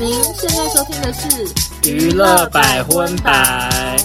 您现在收听的是娱乐百分百。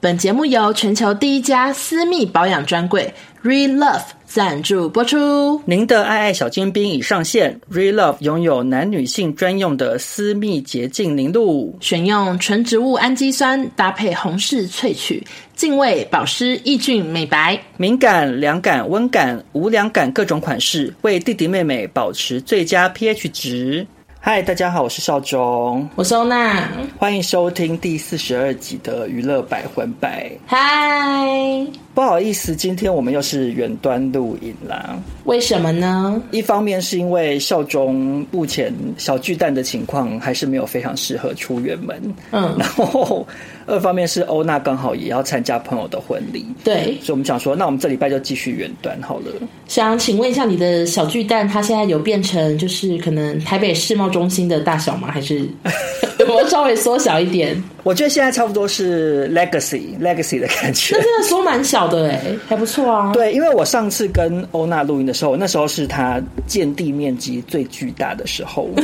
本节目由全球第一家私密保养专柜 Relove 赞助播出。您的爱爱小尖兵已上线，Relove 拥有男女性专用的私密洁净凝露，选用纯植物氨基酸搭配红柿萃取，净味保湿抑菌美白，敏感、凉感、温感、无凉感各种款式，为弟弟妹妹保持最佳 pH 值。嗨，大家好，我是少中，我是欧娜，欢迎收听第四十二集的娱乐百分百。嗨。不好意思，今天我们又是远端录音啦。为什么呢？一方面是因为少中目前小巨蛋的情况还是没有非常适合出远门，嗯，然后二方面是欧娜刚好也要参加朋友的婚礼，对，所以我们想说，那我们这礼拜就继续远端好了。想请问一下，你的小巨蛋它现在有变成就是可能台北世贸中心的大小吗？还是 我稍微缩小一点？我觉得现在差不多是 Legacy Legacy 的感觉，那真的缩蛮小的哎，还不错啊。对，因为我上次跟欧娜录音的时候，那时候是她见地面积最巨大的时候。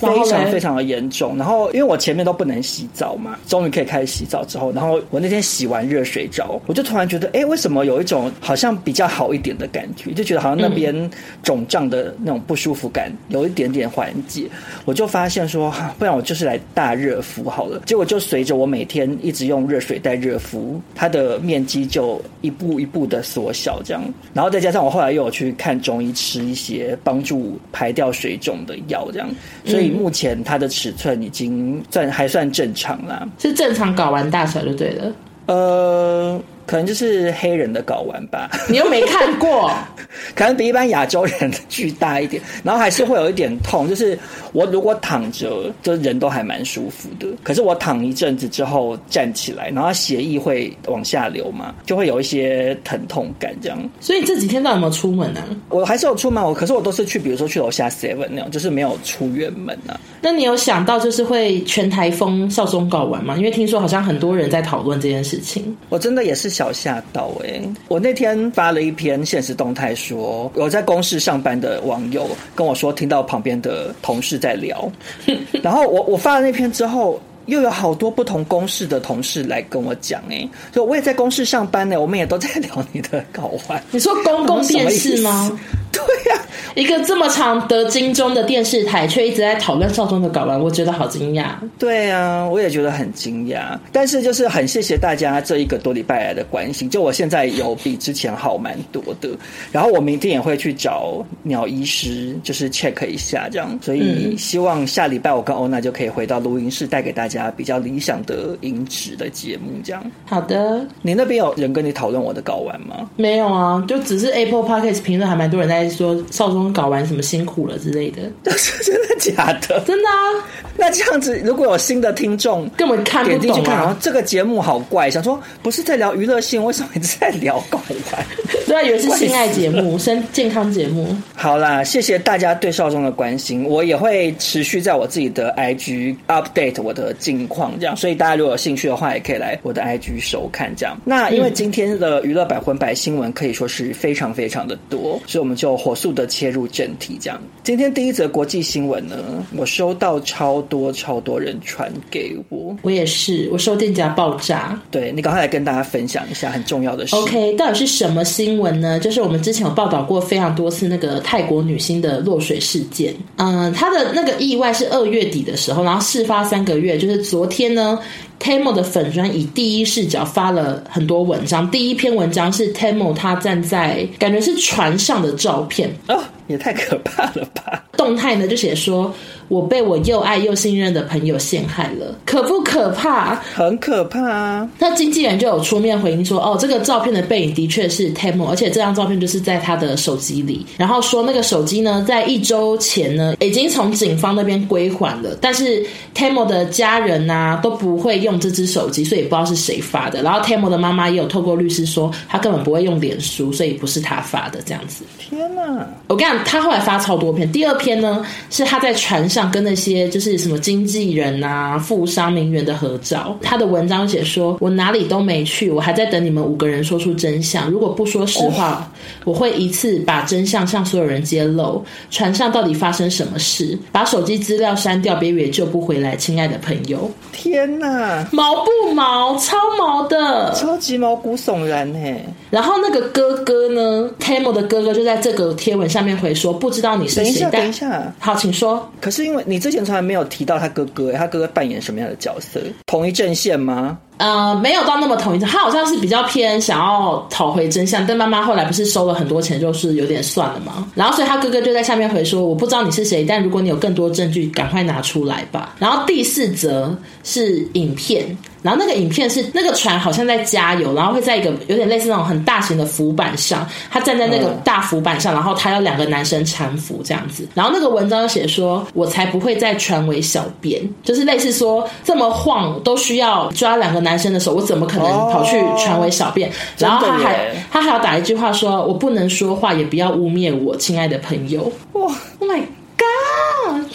非常非常的严重，然后因为我前面都不能洗澡嘛，终于可以开始洗澡之后，然后我那天洗完热水澡，我就突然觉得，哎，为什么有一种好像比较好一点的感觉？就觉得好像那边肿胀的那种不舒服感有一点点缓解，我就发现说，不然我就是来大热敷好了。结果就随着我每天一直用热水袋热敷，它的面积就一步一步的缩小，这样，然后再加上我后来又有去看中医，吃一些帮助排掉水肿的药，这样，所以。目前它的尺寸已经算还算正常啦，是正常搞完大小就对了。呃。可能就是黑人的睾丸吧，你又没看过，可能比一般亚洲人巨大一点，然后还是会有一点痛。就是我如果躺着，就人都还蛮舒服的。可是我躺一阵子之后站起来，然后血液会往下流嘛，就会有一些疼痛感这样。所以这几天到底有没有出门呢、啊？我还是有出门，我可是我都是去，比如说去楼下 seven 那种，就是没有出远门啊。那你有想到就是会全台风少中睾丸吗？因为听说好像很多人在讨论这件事情。我真的也是。小吓到哎、欸！我那天发了一篇现实动态，说我在公司上班的网友跟我说，听到旁边的同事在聊，然后我我发了那篇之后，又有好多不同公司的同事来跟我讲哎、欸，说我也在公司上班呢、欸，我们也都在聊你的搞坏。你说公共电视吗？对呀、啊，一个这么长得金钟的电视台，却一直在讨论少中的睾丸，我觉得好惊讶。对呀、啊，我也觉得很惊讶。但是就是很谢谢大家这一个多礼拜来的关心，就我现在有比之前好蛮多的。然后我明天也会去找鸟医师，就是 check 一下这样。所以希望下礼拜我跟欧娜就可以回到录音室，带给大家比较理想的音质的节目。这样。好的。你那边有人跟你讨论我的睾丸吗？没有啊，就只是 Apple Podcast 评论还蛮多人在。说少中搞完什么辛苦了之类的，真的假的？真的啊！那这样子，如果有新的听众根本看不懂，点进去，然后这个节目好怪，想说不是在聊娱乐性，为什么一直在聊搞完？对啊，以为是性爱节目、身健康节目。好啦，谢谢大家对少中的关心，我也会持续在我自己的 IG update 我的近况，这样。所以大家如果有兴趣的话，也可以来我的 IG 收看，这样。那因为今天的娱乐百分百新闻可以说是非常非常的多，所以我们就火速的切入正题，这样。今天第一则国际新闻呢，我收到超多超多人传给我，我也是，我收店家爆炸。对，你赶快来跟大家分享一下很重要的事。OK，到底是什么新闻呢？就是我们之前有报道过非常多次那个泰国女星的落水事件。嗯，她的那个意外是二月底的时候，然后事发三个月，就是昨天呢。Tamo 的粉专以第一视角发了很多文章，第一篇文章是 Temo 他站在感觉是船上的照片，哦，也太可怕了吧！动态呢就写说。我被我又爱又信任的朋友陷害了，可不可怕？很可怕啊！那经纪人就有出面回应说：“哦，这个照片的背影的确是 Tamo，而且这张照片就是在他的手机里。然后说那个手机呢，在一周前呢，已经从警方那边归还了，但是 Tamo 的家人呐、啊、都不会用用这只手机，所以也不知道是谁发的。然后 Tamo 的妈妈也有透过律师说，他根本不会用脸书，所以不是他发的这样子。天哪！我跟你讲，他后来发超多篇。第二篇呢，是他在船上跟那些就是什么经纪人啊、富商名媛的合照。他的文章写说：“我哪里都没去，我还在等你们五个人说出真相。如果不说实话，哦、我会一次把真相向所有人揭露。船上到底发生什么事？把手机资料删掉，别以为救不回来，亲爱的朋友。”天哪，毛不毛？超毛的，超级毛骨悚然嘿。然后那个哥哥呢，Tamo 的哥哥就在这个贴文下面回说：“不知道你是谁。”等一下，等一下，好，请说。可是因为你之前从来没有提到他哥哥，他哥哥扮演什么样的角色？同一阵线吗？呃，没有到那么同一阵，他好像是比较偏想要讨回真相，但妈妈后来不是收了很多钱，就是有点算了嘛。然后所以他哥哥就在下面回说：“我不知道你是谁，但如果你有更多证据，赶快拿出来吧。”然后第四则是影片。然后那个影片是那个船好像在加油，然后会在一个有点类似那种很大型的浮板上，他站在那个大浮板上，然后他要两个男生搀扶这样子。然后那个文章写说：“我才不会在船尾小便，就是类似说这么晃都需要抓两个男生的手，我怎么可能跑去船尾小便？”然后他还他还要打一句话说：“我不能说话，也不要污蔑我，亲爱的朋友。”哇，Oh my God！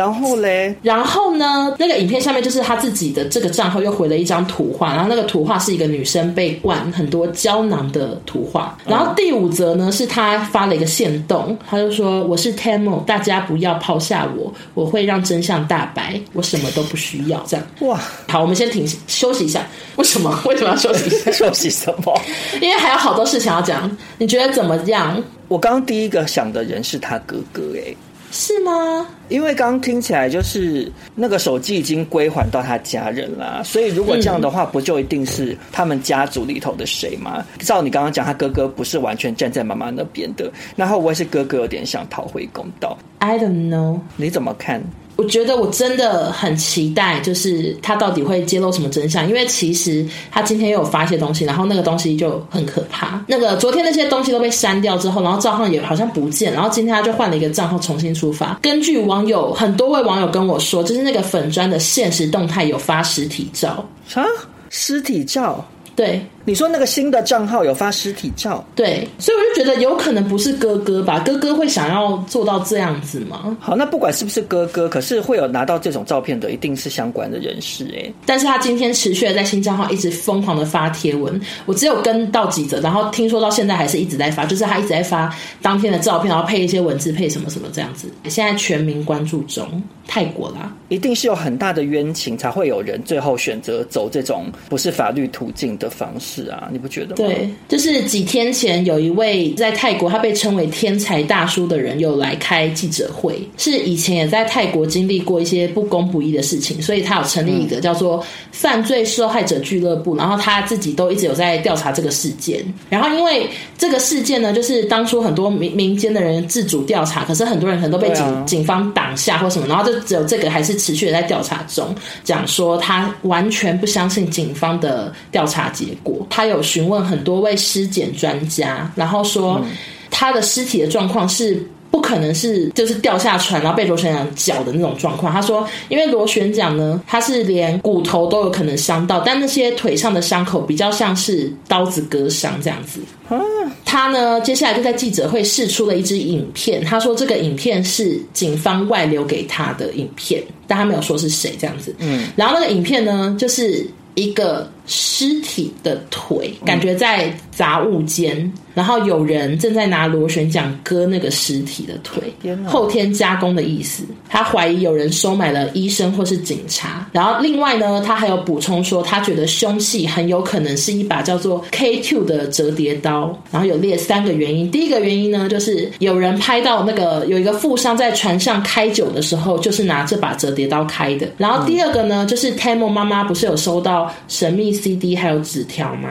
然后嘞，然后呢？那个影片下面就是他自己的这个账号又回了一张图画，然后那个图画是一个女生被灌很多胶囊的图画。然后第五则呢，是他发了一个线动，他就说：“我是 Tamo，大家不要抛下我，我会让真相大白，我什么都不需要。”这样哇，好，我们先停休息一下。为什么？为什么要休息？休息什么？因为还有好多事情要讲。你觉得怎么样？我刚刚第一个想的人是他哥哥，哎。是吗？因为刚刚听起来就是那个手机已经归还到他家人啦，所以如果这样的话，不就一定是他们家族里头的谁吗？照你刚刚讲，他哥哥不是完全站在妈妈那边的，那会不会是哥哥有点想讨回公道？I don't know，你怎么看？我觉得我真的很期待，就是他到底会揭露什么真相？因为其实他今天又有发一些东西，然后那个东西就很可怕。那个昨天那些东西都被删掉之后，然后账号也好像不见，然后今天他就换了一个账号重新出发。根据网友很多位网友跟我说，就是那个粉砖的现实动态有发实体照啥，实体照。对，你说那个新的账号有发实体照，对，所以我就觉得有可能不是哥哥吧？哥哥会想要做到这样子吗？好，那不管是不是哥哥，可是会有拿到这种照片的，一定是相关的人士哎。但是他今天持续的在新账号一直疯狂的发贴文，我只有跟到几则，然后听说到现在还是一直在发，就是他一直在发当天的照片，然后配一些文字，配什么什么这样子。现在全民关注中。泰国啦，一定是有很大的冤情，才会有人最后选择走这种不是法律途径的方式啊！你不觉得吗？对，就是几天前有一位在泰国，他被称为天才大叔的人，有来开记者会，是以前也在泰国经历过一些不公不义的事情，所以他有成立一个叫做犯罪受害者俱乐部，然后他自己都一直有在调查这个事件。然后因为这个事件呢，就是当初很多民民间的人自主调查，可是很多人可能都被警、啊、警方挡下或什么，然后就。只有这个还是持续的在调查中，讲说他完全不相信警方的调查结果。他有询问很多位尸检专家，然后说他的尸体的状况是不可能是就是掉下船然后被螺旋桨绞的那种状况。他说，因为螺旋桨呢，它是连骨头都有可能伤到，但那些腿上的伤口比较像是刀子割伤这样子。他呢，接下来就在记者会试出了一支影片。他说这个影片是警方外流给他的影片，但他没有说是谁这样子。嗯，然后那个影片呢，就是一个尸体的腿，感觉在杂物间。然后有人正在拿螺旋桨割那个尸体的腿，后天加工的意思。他怀疑有人收买了医生或是警察。然后另外呢，他还有补充说，他觉得凶器很有可能是一把叫做 K2 的折叠刀。然后有列三个原因。第一个原因呢，就是有人拍到那个有一个富商在船上开酒的时候，就是拿这把折叠刀开的。然后第二个呢，就是 Tamo 妈妈不是有收到神秘 CD 还有纸条吗？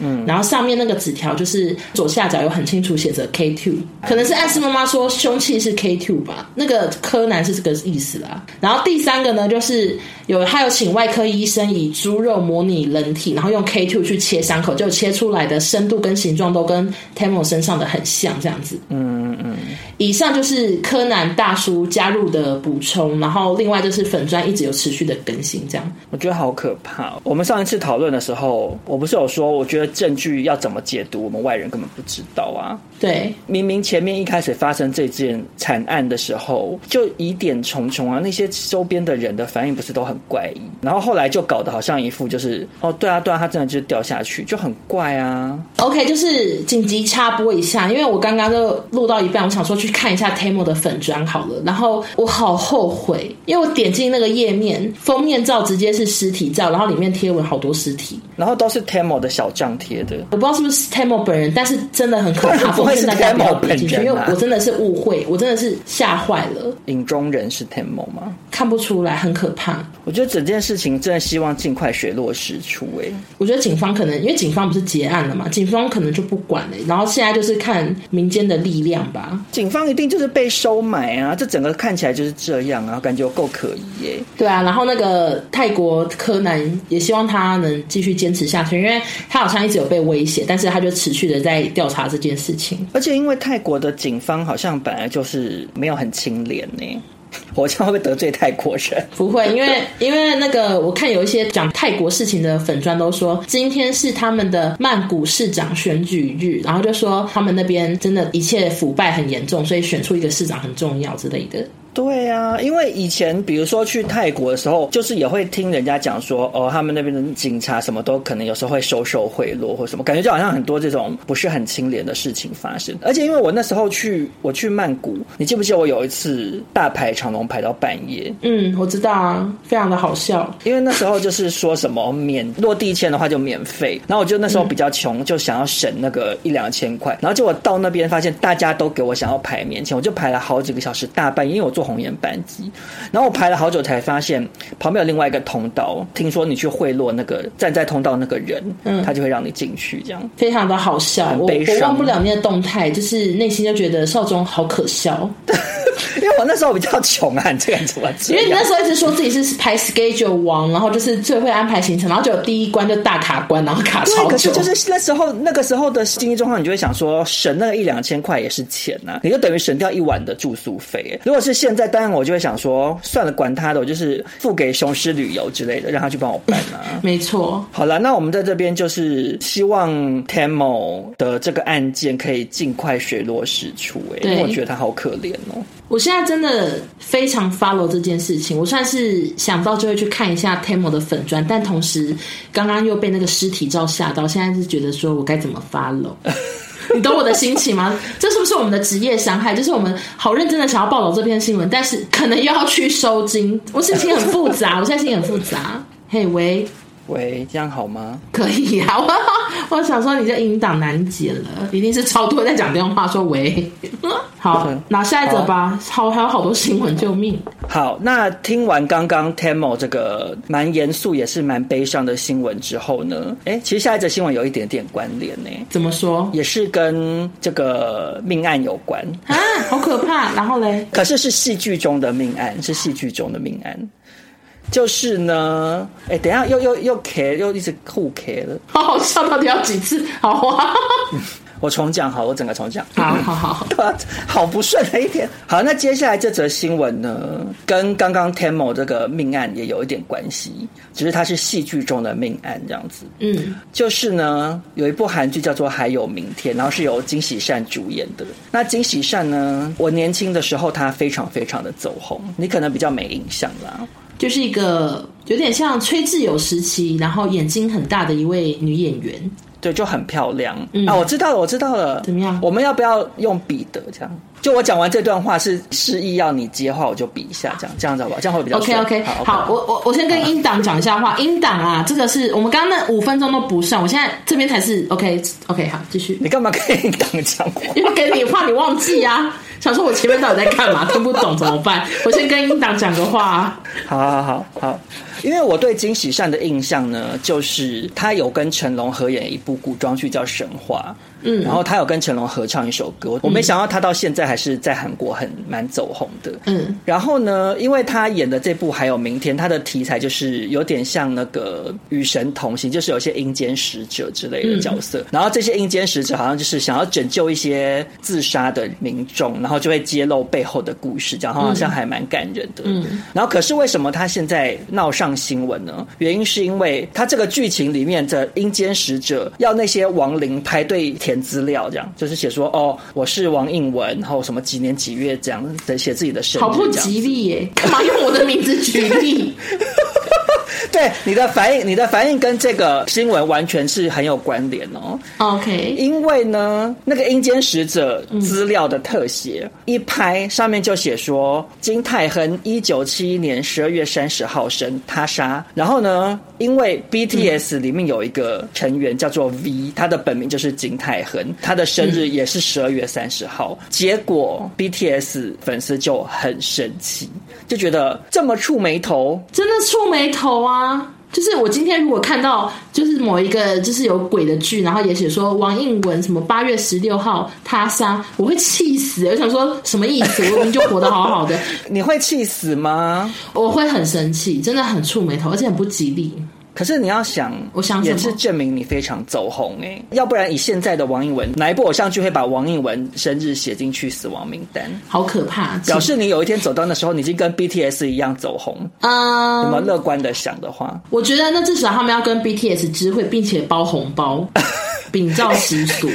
嗯，然后上面那个纸条就是左下角有很清楚写着 K two，可能是暗示妈妈说凶器是 K two 吧。那个柯南是这个意思啦。然后第三个呢，就是有他有请外科医生以猪肉模拟人体，然后用 K two 去切伤口，就切出来的深度跟形状都跟 Tamo 身上的很像，这样子。嗯。嗯。以上就是柯南大叔加入的补充，然后另外就是粉砖一直有持续的更新，这样我觉得好可怕。我们上一次讨论的时候，我不是有说，我觉得证据要怎么解读，我们外人根本不知道啊。对，明明前面一开始发生这件惨案的时候就疑点重重啊，那些周边的人的反应不是都很怪异，然后后来就搞得好像一副就是哦，对啊，对啊，他真的就掉下去，就很怪啊。OK，就是紧急插播一下，因为我刚刚就录到一半，我想说去看一下 Tamo 的粉砖好了，然后我好后悔，因为我点进那个页面，封面照直接是尸体照，然后里面贴文好多尸体，然后都是 Tamo 的小账贴的，我不知道是不是 Temo 本人，但是真的很可怕。不会是 Temo 本人啊？因为我真的是误会，我真的是吓坏了。影中人是 Temo 吗？看不出来，很可怕。我觉得整件事情真的希望尽快水落石出。哎，我觉得警方可能因为警方不是结案了嘛，警方可能就不管了。然后现在就是看民间的力量吧。警方一定就是被收买啊，这整个看起来就是这样啊，感觉够可疑耶。对啊，然后那个泰国柯南也希望他能继续坚持下去，因为他好像一直有被威胁，但是他就持续的在调查这件事情。而且因为泰国的警方好像本来就是没有很清廉呢。我这样会不会得罪泰国人？不会，因为因为那个我看有一些讲泰国事情的粉砖都说，今天是他们的曼谷市长选举日，然后就说他们那边真的一切腐败很严重，所以选出一个市长很重要之类的。对啊，因为以前比如说去泰国的时候，就是也会听人家讲说，哦，他们那边的警察什么都可能有时候会收受贿赂或什么，感觉就好像很多这种不是很清廉的事情发生。而且因为我那时候去，我去曼谷，你记不记得我有一次大排长龙排到半夜？嗯，我知道啊，非常的好笑。因为那时候就是说什么免落地签的话就免费，然后我就那时候比较穷，就想要省那个一两千块，然后结果到那边发现大家都给我想要排免签，我就排了好几个小时，大半夜，因为我坐。红眼班机，然后我排了好久才发现旁边有另外一个通道。听说你去贿赂那个站在通道那个人，嗯，他就会让你进去，这样非常的好笑。我我忘不了那个动态，就是内心就觉得少中好可笑。因为我那时候比较穷啊，你这样子吧。因为你那时候一直说自己是排 schedule 王，然后就是最会安排行程，然后就有第一关就大卡关，然后卡超久。可是就是那时候那个时候的经济状况，你就会想说省那个一两千块也是钱呐、啊，你就等于省掉一晚的住宿费。如果是现在，当然我就会想说算了，管他的，我就是付给雄狮旅游之类的，让他去帮我办啊。没错。好了，那我们在这边就是希望 Temo 的这个案件可以尽快水落石出。哎，因为我觉得他好可怜哦。我现在真的非常 follow 这件事情，我算是想到就会去看一下 Temo 的粉砖，但同时刚刚又被那个尸体照吓到，现在是觉得说我该怎么 follow？你懂我的心情吗？这是不是我们的职业伤害？就是我们好认真的想要报道这篇新闻，但是可能又要去收金，我心情很复杂，我现在心情很复杂。嘿，喂。喂，这样好吗？可以啊，我我想说你这音档难解了，一定是超多人在讲电话说喂。好，那下一则吧，好，还有好多新闻，救命！好，那听完刚刚 Tamo 这个蛮严肃也是蛮悲伤的新闻之后呢，哎，其实下一则新闻有一点点关联呢。怎么说？也是跟这个命案有关啊，好可怕！然后嘞？可是是戏剧中的命案，是戏剧中的命案。就是呢，哎、欸，等一下又又又 K，又一直互 K 了，好好笑，到底要几次？好啊，我重讲，好，我整个重讲，好好好，好不顺的一天。好，那接下来这则新闻呢，跟刚刚 Temo 这个命案也有一点关系，只是它是戏剧中的命案这样子。嗯，就是呢，有一部韩剧叫做《还有明天》，然后是由金喜善主演的。那金喜善呢，我年轻的时候他非常非常的走红，你可能比较没印象啦。就是一个有点像崔智友时期，然后眼睛很大的一位女演员，对，就很漂亮。嗯、啊，我知道了，我知道了。怎么样？我们要不要用笔的这样？就我讲完这段话是示意要你接话，我就比一下，这样这样子好不好？这样会比较 OK OK 好。好，我我我先跟音档讲一下话。音档啊，这个是我们刚刚那五分钟都不算，我现在这边才是 OK OK 好，继续。你干嘛跟音档讲话？因为给你话你忘记啊。想说我前面到底在干嘛？听不懂怎么办？我先跟英党讲个话啊。好好好好，因为我对金喜善的印象呢，就是他有跟成龙合演一部古装剧叫《神话》。嗯，然后他有跟成龙合唱一首歌，我没想到他到现在还是在韩国很蛮走红的。嗯，然后呢，因为他演的这部还有明天，他的题材就是有点像那个与神同行，就是有些阴间使者之类的角色。嗯、然后这些阴间使者好像就是想要拯救一些自杀的民众，然后就会揭露背后的故事，这样好像还蛮感人的。嗯，然后可是为什么他现在闹上新闻呢？原因是因为他这个剧情里面的阴间使者要那些亡灵排队填资料，这样就是写说哦，我是王应文，然后什么几年几月这样的写自己的生日，好不吉利耶！干嘛用我的名字举例？对你的反应，你的反应跟这个新闻完全是很有关联哦。OK，因为呢，那个阴间使者资料的特写、嗯、一拍，上面就写说金泰亨一九七一年十二月三十号生，他杀。然后呢，因为 BTS 里面有一个成员叫做 V，他的本名就是金泰亨，他的生日也是十二月三十号。嗯、结果 BTS 粉丝就很生气，就觉得这么触眉头，真的触眉头啊！啊，就是我今天如果看到就是某一个就是有鬼的剧，然后也写说王应文什么八月十六号他杀，我会气死。我想说什么意思？我明明就活得好好的，你会气死吗？我会很生气，真的很触眉头，而且很不吉利。可是你要想，我想也是证明你非常走红哎、欸，要不然以现在的王一文，哪一部偶像剧会把王一文生日写进去死亡名单？好可怕！表示你有一天走到那时候，你已经跟 BTS 一样走红。嗯，有没有乐观的想的话？我觉得那至少他们要跟 BTS 知会，并且包红包，秉照习俗。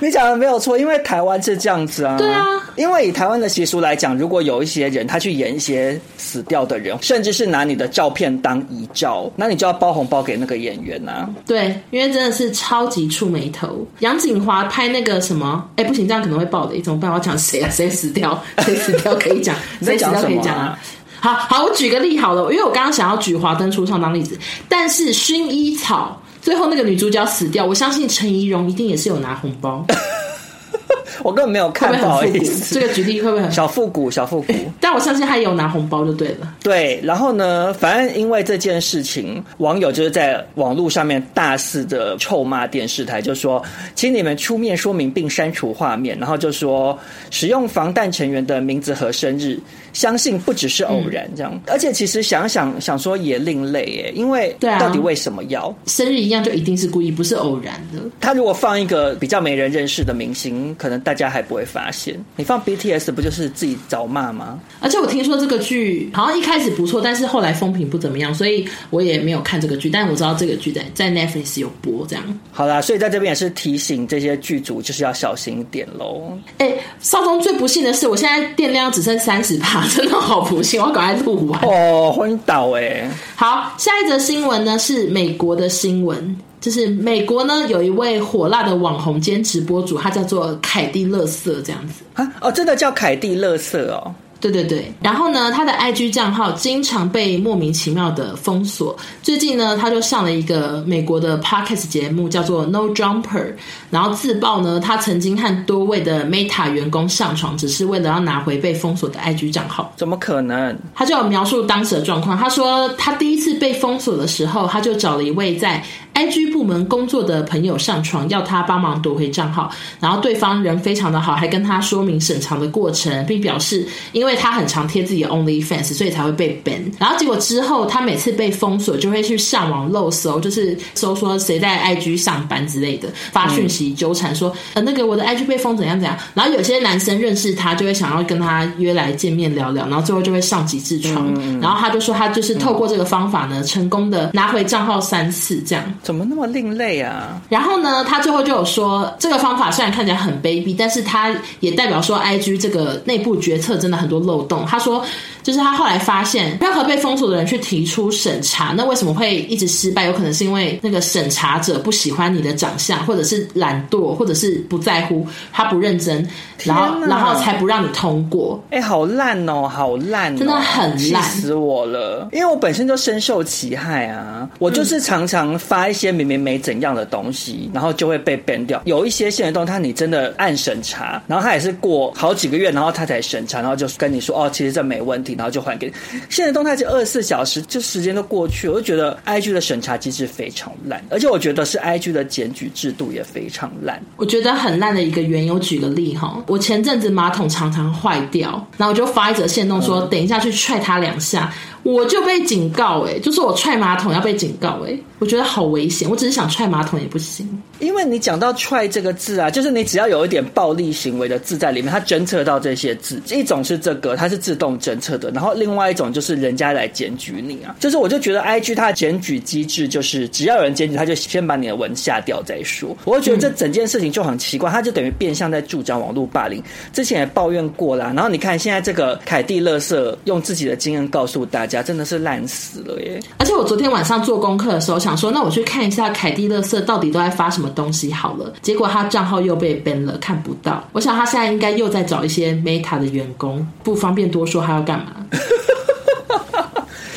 你讲的没有错，因为台湾是这样子啊。对啊，因为以台湾的习俗来讲，如果有一些人他去演一些死掉的人，甚至是拿你的照片当遗照，那你就要包红包给那个演员啊。对，因为真的是超级触眉头。杨景华拍那个什么？哎，不行，这样可能会爆雷，怎么办？我要讲谁啊？谁死掉？谁死掉可以讲？谁死掉可以讲啊？好好，我举个例好了，因为我刚刚想要举《华灯初上》当例子，但是薰衣草。最后那个女主角死掉，我相信陈怡蓉一定也是有拿红包。我根本没有看，不好意思，这个举例会不会很小复古？小复古，但我相信他也有拿红包就对了。对，然后呢，反正因为这件事情，网友就是在网络上面大肆的臭骂电视台，就说请你们出面说明并删除画面，然后就说使用防弹成员的名字和生日，相信不只是偶然这样。嗯、而且其实想想想说也另类耶，因为到底为什么要、啊、生日一样就一定是故意，不是偶然的？他如果放一个比较没人认识的明星，可能大家还不会发现，你放 BTS 不就是自己找骂吗？而且我听说这个剧好像一开始不错，但是后来风评不怎么样，所以我也没有看这个剧。但我知道这个剧在在 Netflix 有播，这样。好啦，所以在这边也是提醒这些剧组就是要小心一点喽。哎，少宗最不幸的是，我现在电量只剩三十帕，真的好不幸，我要赶快录完。哦，昏倒哎、欸！好，下一则新闻呢是美国的新闻。就是美国呢，有一位火辣的网红兼直播主，他叫做凯蒂乐色，这样子啊？哦，真的叫凯蒂乐色哦。对对对，然后呢，他的 IG 账号经常被莫名其妙的封锁。最近呢，他就上了一个美国的 Podcast 节目，叫做 No Jumper，然后自曝呢，他曾经和多位的 Meta 员工上床，只是为了要拿回被封锁的 IG 账号。怎么可能？他就有描述当时的状况。他说，他第一次被封锁的时候，他就找了一位在 IG 部门工作的朋友上床，要他帮忙夺回账号。然后对方人非常的好，还跟他说明审查的过程，并表示因为。他很常贴自己的 OnlyFans，所以才会被 ban。然后结果之后，他每次被封锁，就会去上网漏搜，就是搜说谁在 IG 上班之类的，发讯息纠缠说，呃，那个我的 IG 被封怎样怎样。然后有些男生认识他，就会想要跟他约来见面聊聊，然后最后就会上几次床。然后他就说，他就是透过这个方法呢，成功的拿回账号三次，这样。怎么那么另类啊？然后呢，他最后就有说，这个方法虽然看起来很卑鄙，但是他也代表说，IG 这个内部决策真的很多漏洞。他说，就是他后来发现，任何被封锁的人去提出审查，那为什么会一直失败？有可能是因为那个审查者不喜欢你的长相，或者是懒惰，或者是不在乎，他不认真，然后然后才不让你通过。哎、欸，好烂哦，好烂、哦，真的很烂，气死我了！因为我本身就深受其害啊，我就是常常发一些明明没怎样的东西，然后就会被 ban 掉。有一些限动，他你真的按审查，然后他也是过好几个月，然后他才审查，然后就跟你说。哦，其实这没问题，然后就还给你。现在动态是二十四小时，就时间都过去了，我就觉得 IG 的审查机制非常烂，而且我觉得是 IG 的检举制度也非常烂。我觉得很烂的一个原因，我举个例哈，我前阵子马桶常常坏掉，然后我就发一则线动说，等一下去踹它两下。我就被警告哎、欸，就是我踹马桶要被警告哎、欸，我觉得好危险。我只是想踹马桶也不行，因为你讲到“踹”这个字啊，就是你只要有一点暴力行为的字在里面，它侦测到这些字。一种是这个，它是自动侦测的，然后另外一种就是人家来检举你啊。就是我就觉得 IG 它的检举机制就是只要有人检举，他就先把你的文下掉再说。我会觉得这整件事情就很奇怪，它就等于变相在助长网络霸凌。之前也抱怨过啦，然后你看现在这个凯蒂乐色用自己的经验告诉大家。真的是烂死了耶！而且我昨天晚上做功课的时候，想说，那我去看一下凯蒂乐色到底都在发什么东西好了。结果他账号又被 ban 了，看不到。我想他现在应该又在找一些 Meta 的员工，不方便多说，他要干嘛？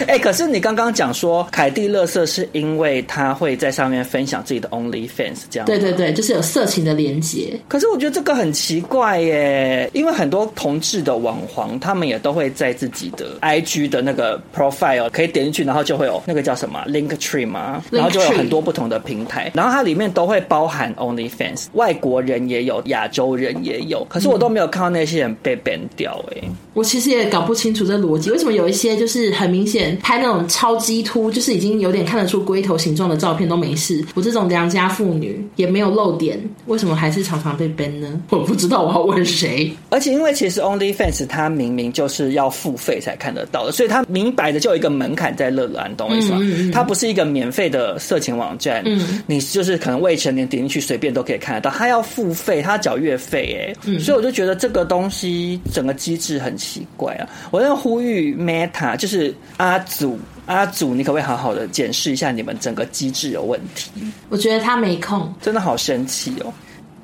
哎、欸，可是你刚刚讲说凯蒂乐色是因为他会在上面分享自己的 OnlyFans 这样？对对对，就是有色情的连接。可是我觉得这个很奇怪耶，因为很多同志的网黄，他们也都会在自己的 IG 的那个 profile 可以点进去，然后就会有那个叫什么 Linktree 嘛，然后就有很多不同的平台，然后它里面都会包含 OnlyFans，外国人也有，亚洲人也有，可是我都没有看到那些人被 ban 掉哎。我其实也搞不清楚这逻辑，为什么有一些就是很明显拍那种超级凸，就是已经有点看得出龟头形状的照片都没事，我这种良家妇女也没有露点，为什么还是常常被 ban 呢？我不知道我要问谁。而且因为其实 OnlyFans 它明明就是要付费才看得到的，所以它明摆的就有一个门槛在乐兰，懂我意思吗？嗯嗯嗯，它不是一个免费的色情网站，嗯，你就是可能未成年点进去随便都可以看得到，它要付费，它缴月费，哎，嗯，所以我就觉得这个东西整个机制很。奇怪啊！我在呼吁 Meta，就是阿祖阿祖，你可不可以好好的检视一下你们整个机制有问题？我觉得他没空，真的好生气哦。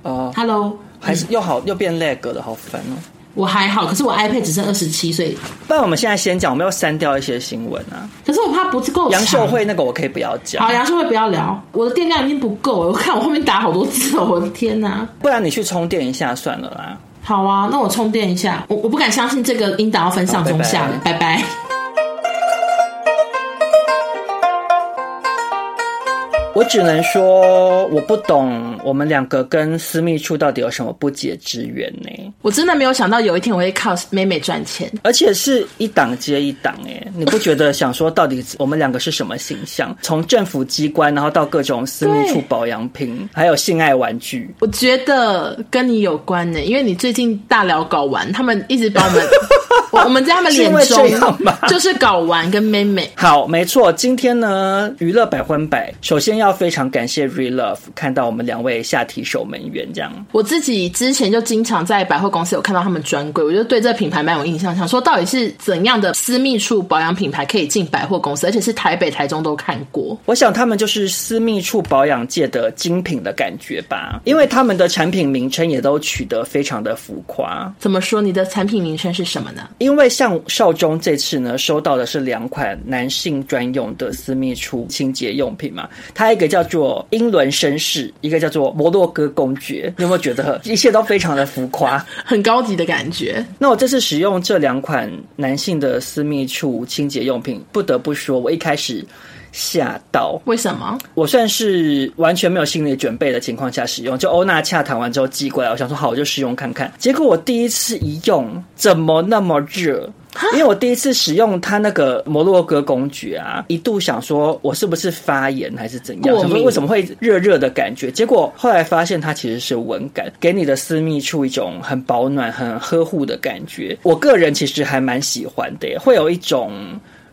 呃，Hello，还是又好、嗯、又变 lag 了，好烦哦。我还好，可是我 iPad 只剩二十七岁。不然我们现在先讲，我们要删掉一些新闻啊。可是我怕不够。杨秀慧那个我可以不要讲。好，杨秀慧不要聊。我的电量已经不够了，我看我后面打好多字哦，我的天哪！不然你去充电一下算了啦。好啊，那我充电一下。我我不敢相信这个音档要分上中下的，拜拜。拜拜。我只能说，我不懂我们两个跟私密处到底有什么不解之缘呢？我真的没有想到有一天我会靠妹妹赚钱，而且是一档接一档哎！你不觉得想说到底我们两个是什么形象？从政府机关，然后到各种私密处保养品，还有性爱玩具，我觉得跟你有关呢，因为你最近大聊搞完，他们一直把我们。我们在他们脸中就是睾丸跟妹妹。好，没错。今天呢，娱乐百分百，首先要非常感谢 Relove 看到我们两位下体守门员这样。我自己之前就经常在百货公司有看到他们专柜，我就对这品牌蛮有印象，想说到底是怎样的私密处保养品牌可以进百货公司，而且是台北、台中都看过。我想他们就是私密处保养界的精品的感觉吧，因为他们的产品名称也都取得非常的浮夸。怎么说？你的产品名称是什么呢？因为像少中这次呢，收到的是两款男性专用的私密处清洁用品嘛，它一个叫做英伦绅士，一个叫做摩洛哥公爵。你有没有觉得一切都非常的浮夸，很高级的感觉？那我这次使用这两款男性的私密处清洁用品，不得不说，我一开始。吓到！为什么？我算是完全没有心理准备的情况下使用，就欧娜洽谈完之后寄过来，我想说好，我就试用看看。结果我第一次一用，怎么那么热？因为我第一次使用它那个摩洛哥公爵啊，一度想说我是不是发炎还是怎样？过敏？为什么会热热的感觉？结果后来发现它其实是温感，给你的私密处一种很保暖、很呵护的感觉。我个人其实还蛮喜欢的，会有一种。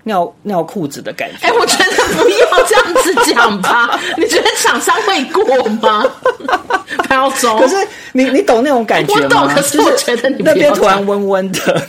尿尿裤子的感觉。哎、欸，我觉得不要这样子讲吧。你觉得厂商会过吗？不要走。可是你你懂那种感觉吗？我懂，可是我觉得你那边突然温温的。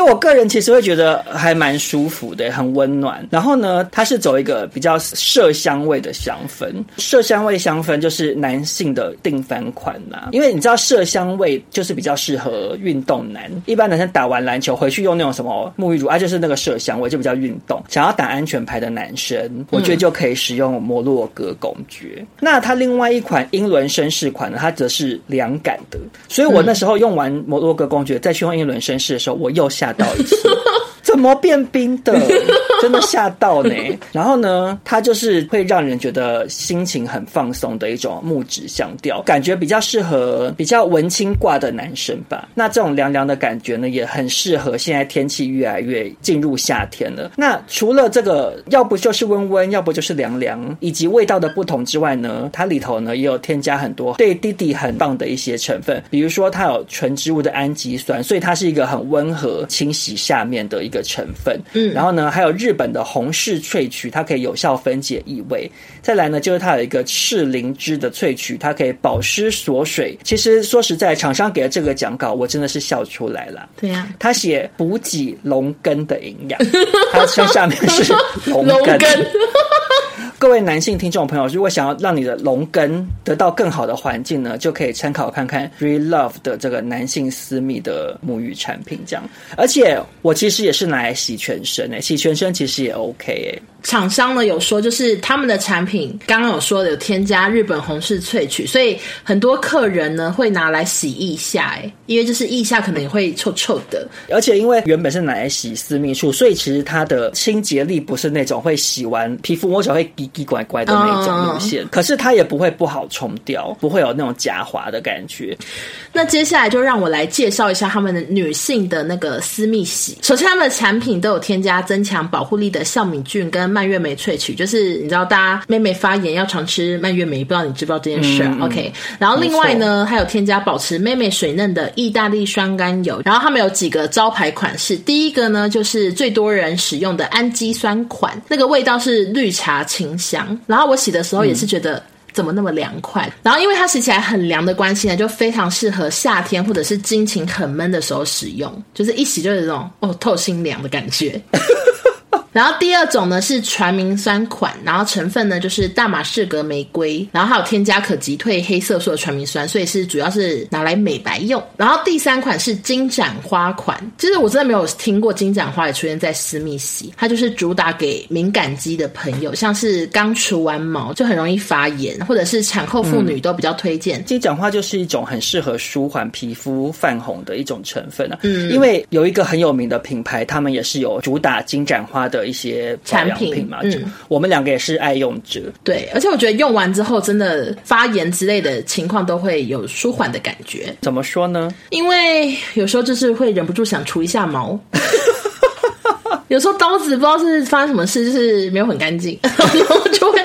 就我个人其实会觉得还蛮舒服的，很温暖。然后呢，它是走一个比较麝香味的香氛，麝香味香氛就是男性的定番款啦。因为你知道麝香味就是比较适合运动男，一般男生打完篮球回去用那种什么沐浴乳啊，就是那个麝香味就比较运动。想要打安全牌的男生，我觉得就可以使用摩洛哥公爵。那它另外一款英伦绅士款呢，它则是凉感的。所以我那时候用完摩洛哥公爵再去用英伦绅士的时候，我又。吓到一次，怎么变冰的？真的吓到呢。然后呢，它就是会让人觉得心情很放松的一种木质香调，感觉比较适合比较文青挂的男生吧。那这种凉凉的感觉呢，也很适合现在天气越来越进入夏天了。那除了这个，要不就是温温，要不就是凉凉，以及味道的不同之外呢，它里头呢也有添加很多对弟弟很棒的一些成分，比如说它有纯植物的氨基酸，所以它是一个很温和清洗下面的一个成分。嗯，然后呢，还有日本的红柿萃取，它可以有效分解异味。再来呢，就是它有一个赤灵芝的萃取，它可以保湿锁水。其实说实在，厂商给的这个讲稿，我真的是笑出来了。对呀、啊，他写补给龙根的营养，它上下面是 龙根。各位男性听众朋友，如果想要让你的龙根得到更好的环境呢，就可以参考看看 Relove 的这个男性私密的沐浴产品。这样，而且我其实也是拿来洗全身诶，洗全身其实也 OK 诶。厂商呢有说，就是他们的产品刚刚有说有添加日本红柿萃取，所以很多客人呢会拿来洗腋下，哎，因为就是腋下可能也会臭臭的，而且因为原本是拿来洗私密处，所以其实它的清洁力不是那种会洗完皮肤摸起来会奇奇怪怪的那种路线，可是它也不会不好冲掉，不会有那种假滑的感觉。那接下来就让我来介绍一下他们的女性的那个私密洗。首先，他们的产品都有添加增强保护力的酵敏菌跟蔓越莓萃取，就是你知道，大家妹妹发炎要常吃蔓越莓，不知道你知不知道这件事、嗯、？OK。然后另外呢，还有添加保持妹妹水嫩的意大利酸甘油。然后他们有几个招牌款式，第一个呢就是最多人使用的氨基酸款，那个味道是绿茶清香。然后我洗的时候也是觉得、嗯。怎么那么凉快？然后因为它洗起来很凉的关系呢，就非常适合夏天或者是心情很闷的时候使用，就是一洗就有这种哦透心凉的感觉。然后第二种呢是传明酸款，然后成分呢就是大马士革玫瑰，然后还有添加可击退黑色素的传明酸，所以是主要是拿来美白用。然后第三款是金盏花款，其实我真的没有听过金盏花也出现在私密洗，它就是主打给敏感肌的朋友，像是刚除完毛就很容易发炎，或者是产后妇女都比较推荐。嗯、金盏花就是一种很适合舒缓皮肤泛红的一种成分啊，嗯，因为有一个很有名的品牌，他们也是有主打金盏花的。的一些产品嘛，嗯，我们两个也是爱用者，对，而且我觉得用完之后，真的发炎之类的情况都会有舒缓的感觉。怎么说呢？因为有时候就是会忍不住想除一下毛。有时候刀子不知道是发生什么事，就是没有很干净，然后就会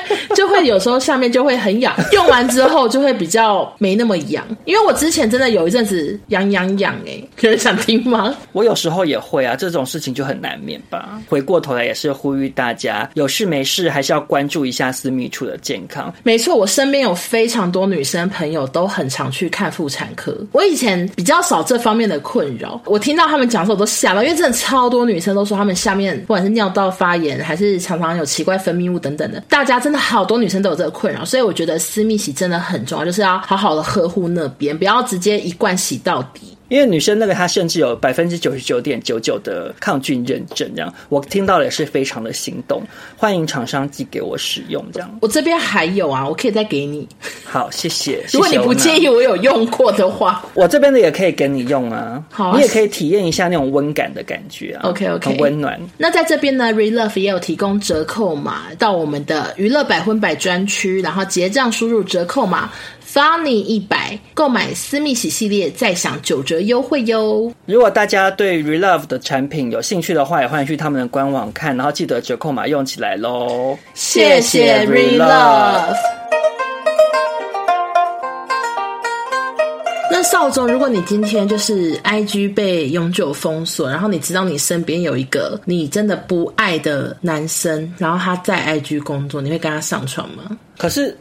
就会有时候下面就会很痒，用完之后就会比较没那么痒。因为我之前真的有一阵子痒痒痒，哎，有人想听吗？我有时候也会啊，这种事情就很难免吧。回过头来也是呼吁大家，有事没事还是要关注一下私密处的健康。没错，我身边有非常多女生朋友都很常去看妇产科。我以前比较少这方面的困扰，我听到他们讲的时候我都吓到，因为真的超多女生都说她们下。面不管是尿道发炎，还是常常有奇怪分泌物等等的，大家真的好多女女生都有这个困扰，所以我觉得私密洗真的很重要，就是要好好的呵护那边，不要直接一罐洗到底。因为女生那个她甚至有百分之九十九点九九的抗菌认证，这样我听到了也是非常的心动。欢迎厂商寄给我使用，这样我这边还有啊，我可以再给你。好，谢谢。如果你不介意我有用过的话，我这边的也可以给你用啊。好啊，你也可以体验一下那种温感的感觉啊。OK OK，很温暖。那在这边呢，Relove 也有提供折扣码到我们的娱乐百分百专区，然后结账输入折扣码。Funny 一百购买私密洗系列再享九折优惠哟！如果大家对 Relove 的产品有兴趣的话，也欢迎去他们的官网看，然后记得折扣码用起来喽！谢谢 Relove。那少宗，如果你今天就是 IG 被永久封锁，然后你知道你身边有一个你真的不爱的男生，然后他在 IG 工作，你会跟他上床吗？可是。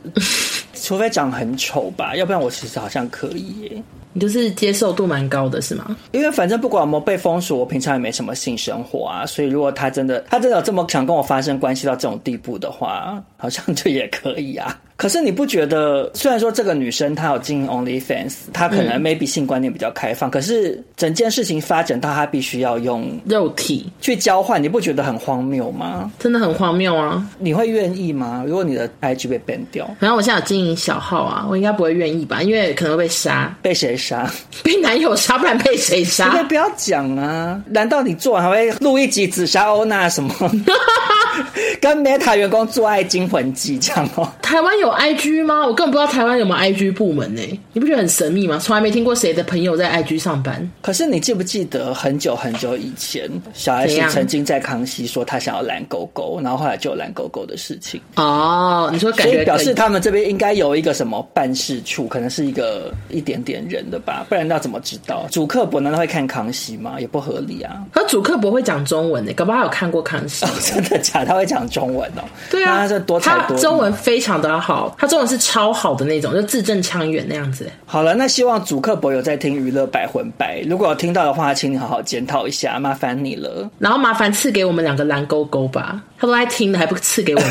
除非长很丑吧，要不然我其实好像可以耶。你就是接受度蛮高的，是吗？因为反正不管有没有被封锁，我平常也没什么性生活啊，所以如果他真的他真的有这么想跟我发生关系到这种地步的话，好像就也可以啊。可是你不觉得，虽然说这个女生她有经营 OnlyFans，她可能 maybe 性观念比较开放，嗯、可是整件事情发展到她必须要用肉体去交换，你不觉得很荒谬吗？真的很荒谬啊！你会愿意吗？如果你的 IG 被 ban 掉，反正我现在有经营小号啊，我应该不会愿意吧？因为可能会被杀，被谁杀？被男友杀，不然被谁杀？不要讲啊！难道你做完还会录一集紫霞欧娜什么？跟 Meta 员工做爱惊魂记这样哦？台湾有 IG 吗？我根本不知道台湾有没有 IG 部门呢？你不觉得很神秘吗？从来没听过谁的朋友在 IG 上班。可是你记不记得很久很久以前，小 S 曾经在康熙说他想要蓝狗狗，然后后来就有蓝狗狗的事情哦。你说感觉表示他们这边应该有一个什么办事处，可能是一个一点点人的吧？不然要怎么知道？主客博难道会看康熙吗？也不合理啊。可主客博会讲中文呢，搞不好他有看过康熙？哦，真的假的？他会讲中文哦？对啊，他这多才多，他中文非常的好，他中文是超好的那种，就字正腔圆那样子。好了，那希望主客博有在听娱乐百魂百，如果有听到的话，请你好好检讨一下，麻烦你了。然后麻烦赐给我们两个蓝勾勾吧，他都在听的，还不赐给我们。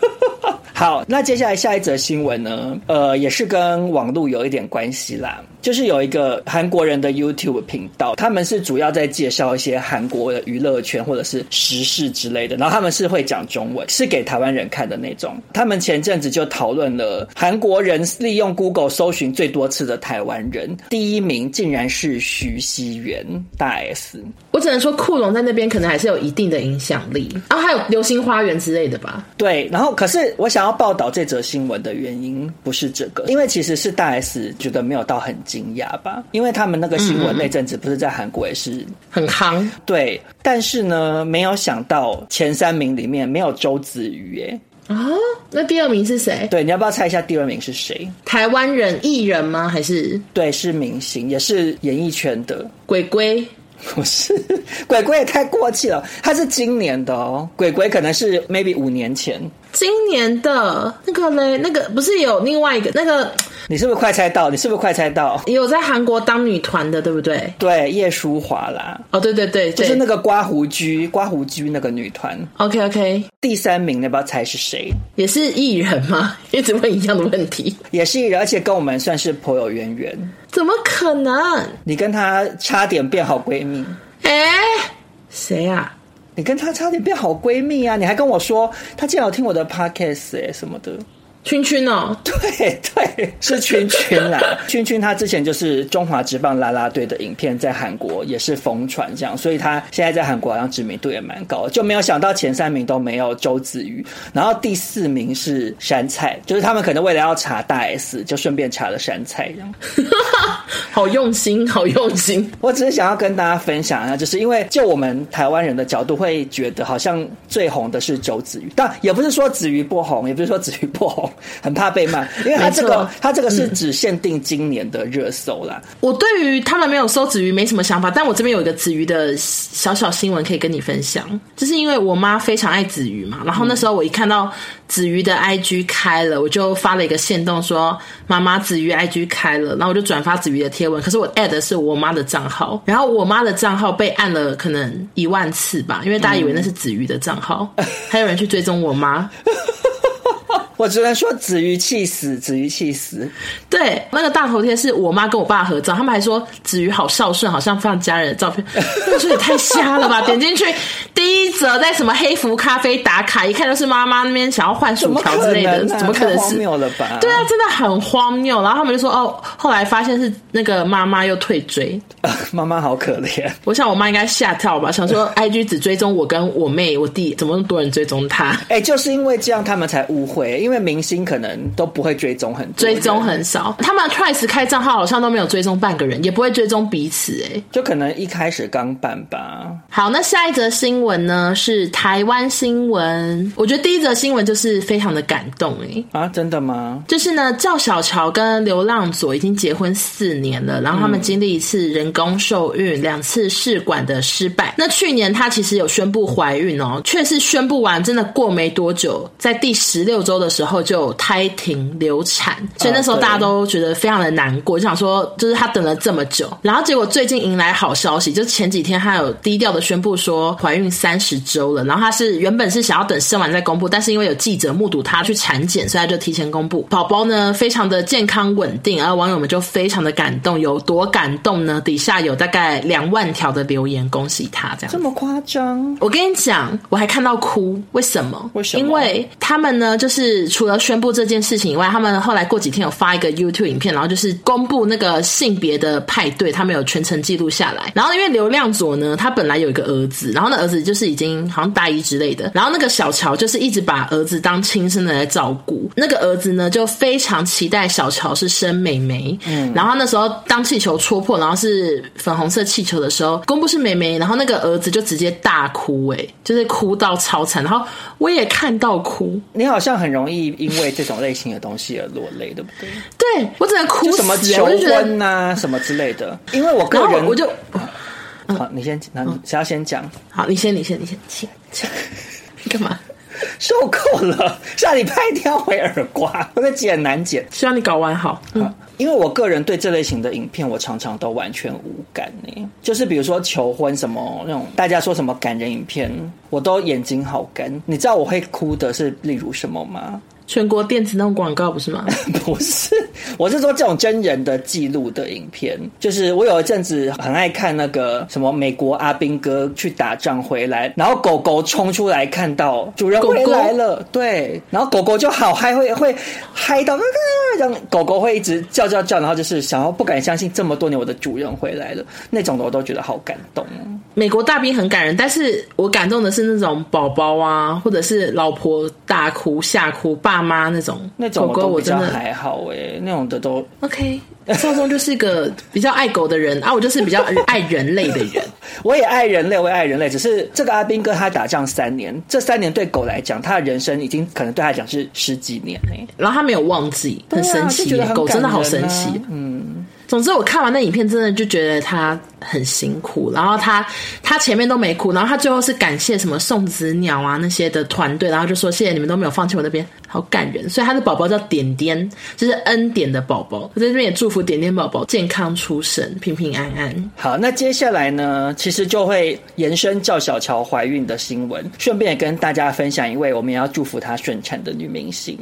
好，那接下来下一则新闻呢？呃，也是跟网络有一点关系啦。就是有一个韩国人的 YouTube 频道，他们是主要在介绍一些韩国的娱乐圈或者是时事之类的，然后他们是会讲中文，是给台湾人看的那种。他们前阵子就讨论了韩国人利用 Google 搜寻最多次的台湾人，第一名竟然是徐熙媛大 S。我只能说库龙在那边可能还是有一定的影响力，然后还有流星花园之类的吧。对，然后可是我想要报道这则新闻的原因不是这个，因为其实是大 S 觉得没有到很近。惊讶吧，因为他们那个新闻那阵子不是在韩国也是很夯，对。但是呢，没有想到前三名里面没有周子瑜耶啊，那第二名是谁？对，你要不要猜一下第二名是谁？台湾人艺人吗？还是对，是明星，也是演艺圈的鬼鬼。不是，鬼鬼也太过气了，他是今年的哦，鬼鬼可能是 maybe 五年前。今年的那个嘞，那个不是有另外一个那个？你是不是快猜到？你是不是快猜到？有在韩国当女团的，对不对？对，叶舒华啦。哦，对对对，就是那个刮胡居、刮胡居那个女团。OK OK，第三名，你要不要猜是谁？也是艺人吗？一直问一样的问题。也是艺人，而且跟我们算是颇有渊源。怎么可能？你跟她差点变好闺蜜。哎，谁呀？你跟她差点变好闺蜜啊！你还跟我说她竟然有听我的 podcast 哎什么的。圈圈哦，对对，是圈圈啦。圈圈他之前就是中华职棒啦啦队的影片，在韩国也是疯传这样，所以他现在在韩国好像知名度也蛮高。就没有想到前三名都没有周子瑜，然后第四名是杉菜，就是他们可能为了要查大 S，就顺便查了杉菜这样。好用心，好用心。我只是想要跟大家分享一下，就是因为就我们台湾人的角度，会觉得好像最红的是周子瑜，但也不是说子瑜不红，也不是说子瑜不红。很怕被骂，因为他这个他这个是只限定今年的热搜啦。我对于他们没有搜子瑜没什么想法，但我这边有一个子瑜的小小新闻可以跟你分享，就是因为我妈非常爱子瑜嘛，然后那时候我一看到子瑜的 IG 开了，我就发了一个限动说妈妈子瑜 IG 开了，然后我就转发子瑜的贴文，可是我 add 的是我妈的账号，然后我妈的账号被按了可能一万次吧，因为大家以为那是子瑜的账号，还有人去追踪我妈。我只能说子瑜气死，子瑜气死。对，那个大头贴是我妈跟我爸合照，他们还说子瑜好孝顺，好像放家人的照片。我说也太瞎了吧！点进去第一则在什么黑福咖啡打卡，一看就是妈妈那边想要换薯条之类的，怎么可能是？荒谬了吧？对啊，真的很荒谬。然后他们就说哦，后来发现是那个妈妈又退追，妈妈好可怜。我想我妈应该吓跳吧，想说 IG 只追踪我跟我妹、我弟，怎么那么多人追踪她？哎、欸，就是因为这样，他们才误会。因为明星可能都不会追踪很多，追踪很少。他们 Twice 开账号好像都没有追踪半个人，也不会追踪彼此。哎，就可能一开始刚办吧。好，那下一则新闻呢？是台湾新闻。我觉得第一则新闻就是非常的感动。哎，啊，真的吗？就是呢，赵小乔跟流浪佐已经结婚四年了，然后他们经历一次人工受孕、两次试管的失败。那去年她其实有宣布怀孕哦，却是宣布完真的过没多久，在第十六周的时时候就胎停流产，所以那时候大家都觉得非常的难过，就想说就是她等了这么久，然后结果最近迎来好消息，就前几天她有低调的宣布说怀孕三十周了，然后她是原本是想要等生完再公布，但是因为有记者目睹她去产检，所以她就提前公布，宝宝呢非常的健康稳定，而网友们就非常的感动，有多感动呢？底下有大概两万条的留言恭喜她，这样这么夸张？我跟你讲，我还看到哭，为什么？为什么？因为他们呢，就是除了宣布这件事情以外，他们后来过几天有发一个 YouTube 影片，然后就是公布那个性别的派对，他们有全程记录下来。然后因为流量左呢，他本来有一个儿子，然后那儿子就是已经好像大一之类的，然后那个小乔就是一直把儿子当亲生的来照顾。那个儿子呢，就非常期待小乔是生妹妹。嗯，然后那时候当气球戳破，然后是粉红色气球的时候，公布是妹妹，然后那个儿子就直接大哭，哎，就是哭到超惨。然后我也看到哭，你好像很容易因为这种类型的东西而落泪，对不对？对，我只能哭死，什么求婚啊，什么之类的。因为我个人，我就好，你先，那你谁要先讲？好，你先，你先，你先，请，请，你 干嘛？受够了，下礼拜一定要回耳刮，我在剪难剪，希望你搞完好。嗯，因为我个人对这类型的影片，我常常都完全无感呢。就是比如说求婚什么那种，大家说什么感人影片，我都眼睛好干。你知道我会哭的是例如什么吗？全国电子那种广告不是吗？不是，我是说这种真人的记录的影片。就是我有一阵子很爱看那个什么美国阿兵哥去打仗回来，然后狗狗冲出来看到主人回来了，狗狗对，然后狗狗就好嗨，会会嗨到那个，让狗狗会一直叫叫叫，然后就是想要不敢相信这么多年我的主人回来了，那种的我都觉得好感动。美国大兵很感人，但是我感动的是那种宝宝啊，或者是老婆大哭吓哭爸。爸妈那种那种狗狗我真的还好哎、欸，那种的都 OK。少宗就是一个比较爱狗的人啊，我就是比较爱人类的人。我也爱人类，我也爱人类。只是这个阿兵哥他打仗三年，这三年对狗来讲，他的人生已经可能对他来讲是十几年哎、欸。然后他没有忘记，很神奇、啊，狗真的好神奇。嗯。总之，我看完那影片，真的就觉得他很辛苦。然后他他前面都没哭，然后他最后是感谢什么送子鸟啊那些的团队，然后就说谢谢你们都没有放弃我那边，好感人。所以他的宝宝叫点点，就是恩典的宝宝。我在这边也祝福点点宝宝健康出生，平平安安。好，那接下来呢，其实就会延伸赵小乔怀孕的新闻，顺便也跟大家分享一位我们也要祝福她顺产的女明星。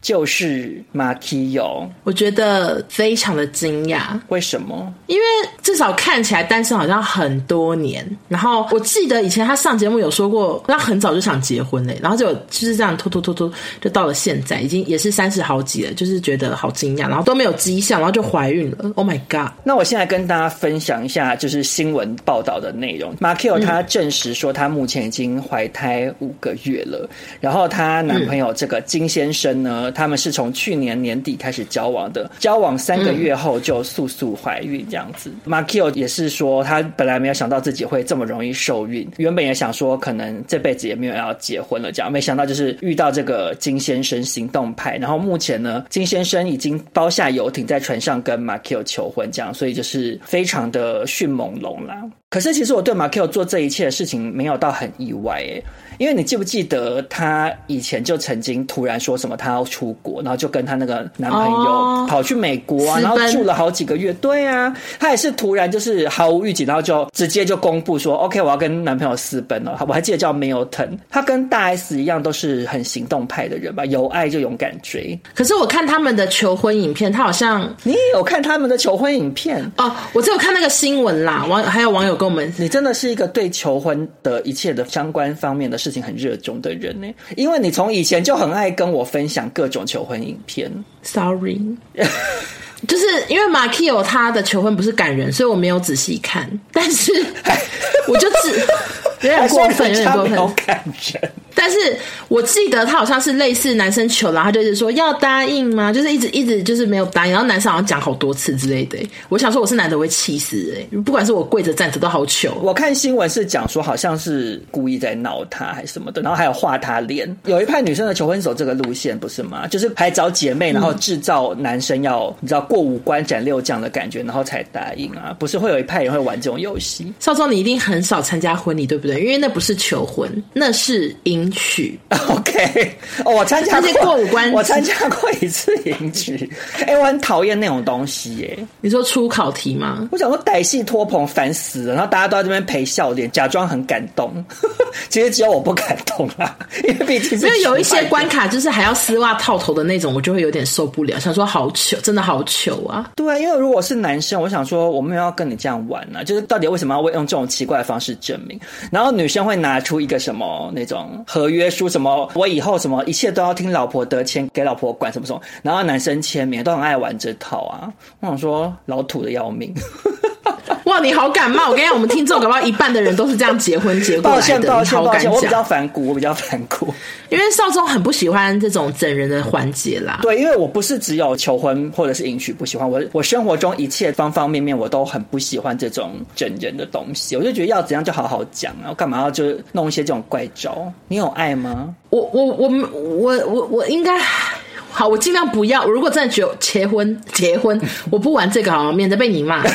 就是马奎友，我觉得非常的惊讶。为什么？因为至少看起来单身好像很多年。然后我记得以前他上节目有说过，他很早就想结婚嘞。然后就就是这样拖拖拖拖，就到了现在，已经也是三十好几了。就是觉得好惊讶，然后都没有迹象，然后就怀孕了。Oh my god！那我现在跟大家分享一下，就是新闻报道的内容。马奎友她证实说，她目前已经怀胎五个月了。嗯、然后她男朋友这个金先生呢？他们是从去年年底开始交往的，交往三个月后就速速怀孕这样子。马奎友也是说，他本来没有想到自己会这么容易受孕，原本也想说可能这辈子也没有要结婚了，这样没想到就是遇到这个金先生行动派，然后目前呢，金先生已经包下游艇在船上跟马奎友求婚，这样，所以就是非常的迅猛龙啦。可是其实我对马奎友做这一切的事情没有到很意外诶。因为你记不记得她以前就曾经突然说什么她要出国，然后就跟她那个男朋友跑去美国啊，然后住了好几个月。对啊，她也是突然就是毫无预警，然后就直接就公布说 OK，我要跟男朋友私奔了。我还记得叫 Milton，他跟大 S 一样都是很行动派的人吧，有爱就勇敢追。可是我看他们的求婚影片，他好像你也有看他们的求婚影片哦？我只有看那个新闻啦，网还有网友跟我们，你真的是一个对求婚的一切的相关方面的事情很热衷的人呢，因为你从以前就很爱跟我分享各种求婚影片。Sorry，就是因为马奎友他的求婚不是感人，所以我没有仔细看，但是 我就只有点过分，有点过分，感人。但是我记得他好像是类似男生求，然后他就是说要答应吗？就是一直一直就是没有答应，然后男生好像讲好多次之类的。我想说我是男的我会气死哎，不管是我跪着站着都好糗。我看新闻是讲说好像是故意在闹他还是什么的，然后还有画他脸。有一派女生的求婚手这个路线不是吗？就是还找姐妹，然后制造男生要你知道过五关斩六将的感觉，然后才答应啊。不是会有一派人会玩这种游戏？少壮你一定很少参加婚礼对不对？因为那不是求婚，那是迎。迎曲。OK，哦，我参加过，过五关，我参加过一次迎曲。哎、欸，我很讨厌那种东西耶。你说出考题吗？我想说歹戏拖棚，烦死了。然后大家都在这边陪笑脸，假装很感动。其实只有我不感动啦，因为毕竟是。因为有一些关卡就是还要丝袜套头的那种，我就会有点受不了。想说好糗，真的好糗啊！对，因为如果是男生，我想说我没有要跟你这样玩呢、啊，就是到底为什么要用这种奇怪的方式证明？然后女生会拿出一个什么那种合约书，什么我以后什么一切都要听老婆的，签给老婆管什么什么，然后男生签名都很爱玩这套啊。我想说老土的要命。哇，你好感冒！我跟你讲，我们听众搞不好一半的人都是这样结婚结过来的。抱歉，抱歉，我比较反骨，我比较反骨。因为少宗很不喜欢这种整人的环节啦。对，因为我不是只有求婚或者是迎娶不喜欢，我我生活中一切方方面面我都很不喜欢这种整人的东西。我就觉得要怎样就好好讲啊，我干嘛要就弄一些这种怪招？你有爱吗？我我我我我我应该。好，我尽量不要。我如果真的只有结婚，结婚，我不玩这个好，免得被你骂。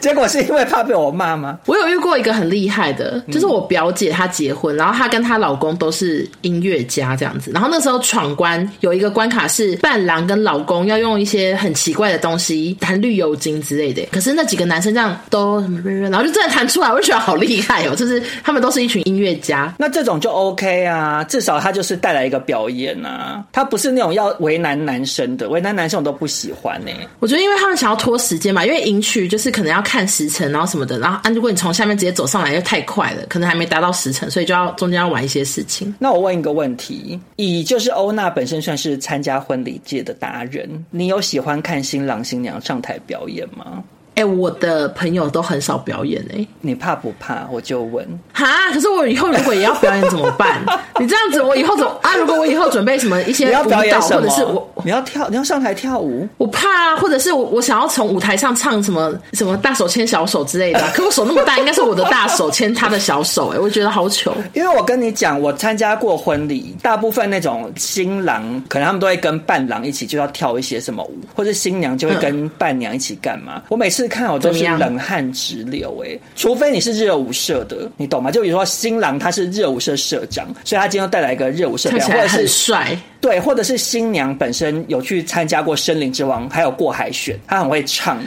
结果是因为怕被我骂吗？我有遇过一个很厉害的，就是我表姐她结婚，然后她跟她老公都是音乐家这样子。然后那时候闯关有一个关卡是伴郎跟老公要用一些很奇怪的东西弹绿油精之类的。可是那几个男生这样都，然后就真的弹出来，我就觉得好厉害哦！就是他们都是一群音乐家，那这种就 OK 啊，至少他就是带来一个表演啊，他不是那种要为难男生的，为难男生我都不喜欢呢、欸。我觉得因为他们想要拖时间嘛，因为迎娶就是可能要看时辰，然后什么的，然后啊，如果你从下面直接走上来又太快了，可能还没达到时辰，所以就要中间要玩一些事情。那我问一个问题：以就是欧娜本身算是参加婚礼界的达人，你有喜欢看新郎新娘上台表演吗？哎、欸，我的朋友都很少表演哎、欸，你怕不怕？我就问。哈，可是我以后如果也要表演怎么办？你这样子，我以后怎么啊？如果我以后准备什么一些舞蹈，或者是我你要跳，你要上台跳舞，我怕啊。或者是我我想要从舞台上唱什么什么大手牵小手之类的，可我手那么大，应该是我的大手牵他的小手哎、欸，我觉得好糗。因为我跟你讲，我参加过婚礼，大部分那种新郎可能他们都会跟伴郎一起就要跳一些什么舞，或者新娘就会跟伴娘一起干嘛。嗯、我每次看我都是。冷汗直流哎、欸，除非你是热舞社的，你懂吗？就比如说新郎他是热舞社社长，所以他今天带来一个热舞社表演，或者是很帅。对，或者是新娘本身有去参加过《森林之王》，还有过海选，他很会唱，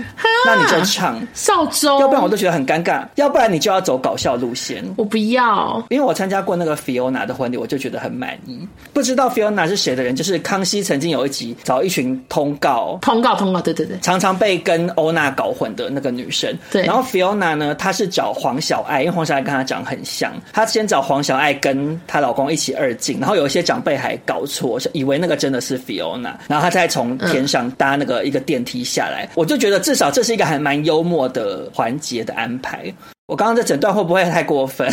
那你就唱少周，要不然我都觉得很尴尬。要不然你就要走搞笑路线，我不要，因为我参加过那个 Fiona 的婚礼，我就觉得很满意。不知道 Fiona 是谁的人，就是康熙曾经有一集找一群通告，通告，通告，对对对，常常被跟欧娜搞混的那个女生。对，然后 Fiona 呢，她是找黄小爱，因为黄小爱跟她长很像，她先找黄小爱跟她老公一起二进，然后有一些长辈还搞错，以为那个真的是。是 Fiona，然后她再从天上搭那个一个电梯下来，嗯、我就觉得至少这是一个还蛮幽默的环节的安排。我刚刚这整段会不会太过分？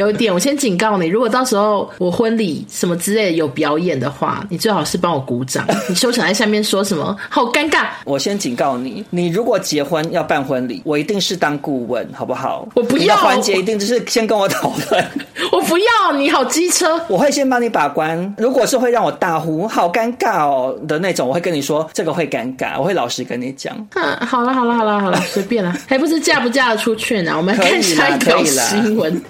有一点，我先警告你，如果到时候我婚礼什么之类的有表演的话，你最好是帮我鼓掌。你休想在下面说什么，好尴尬。我先警告你，你如果结婚要办婚礼，我一定是当顾问，好不好？我不要环节，一定就是先跟我讨论。我不要，你好机车。我会先帮你把关。如果是会让我大呼好尴尬哦的那种，我会跟你说这个会尴尬，我会老实跟你讲。嗯，好了好了好了好了，随便了，还不是嫁不嫁得出去呢？我们看下一条新闻。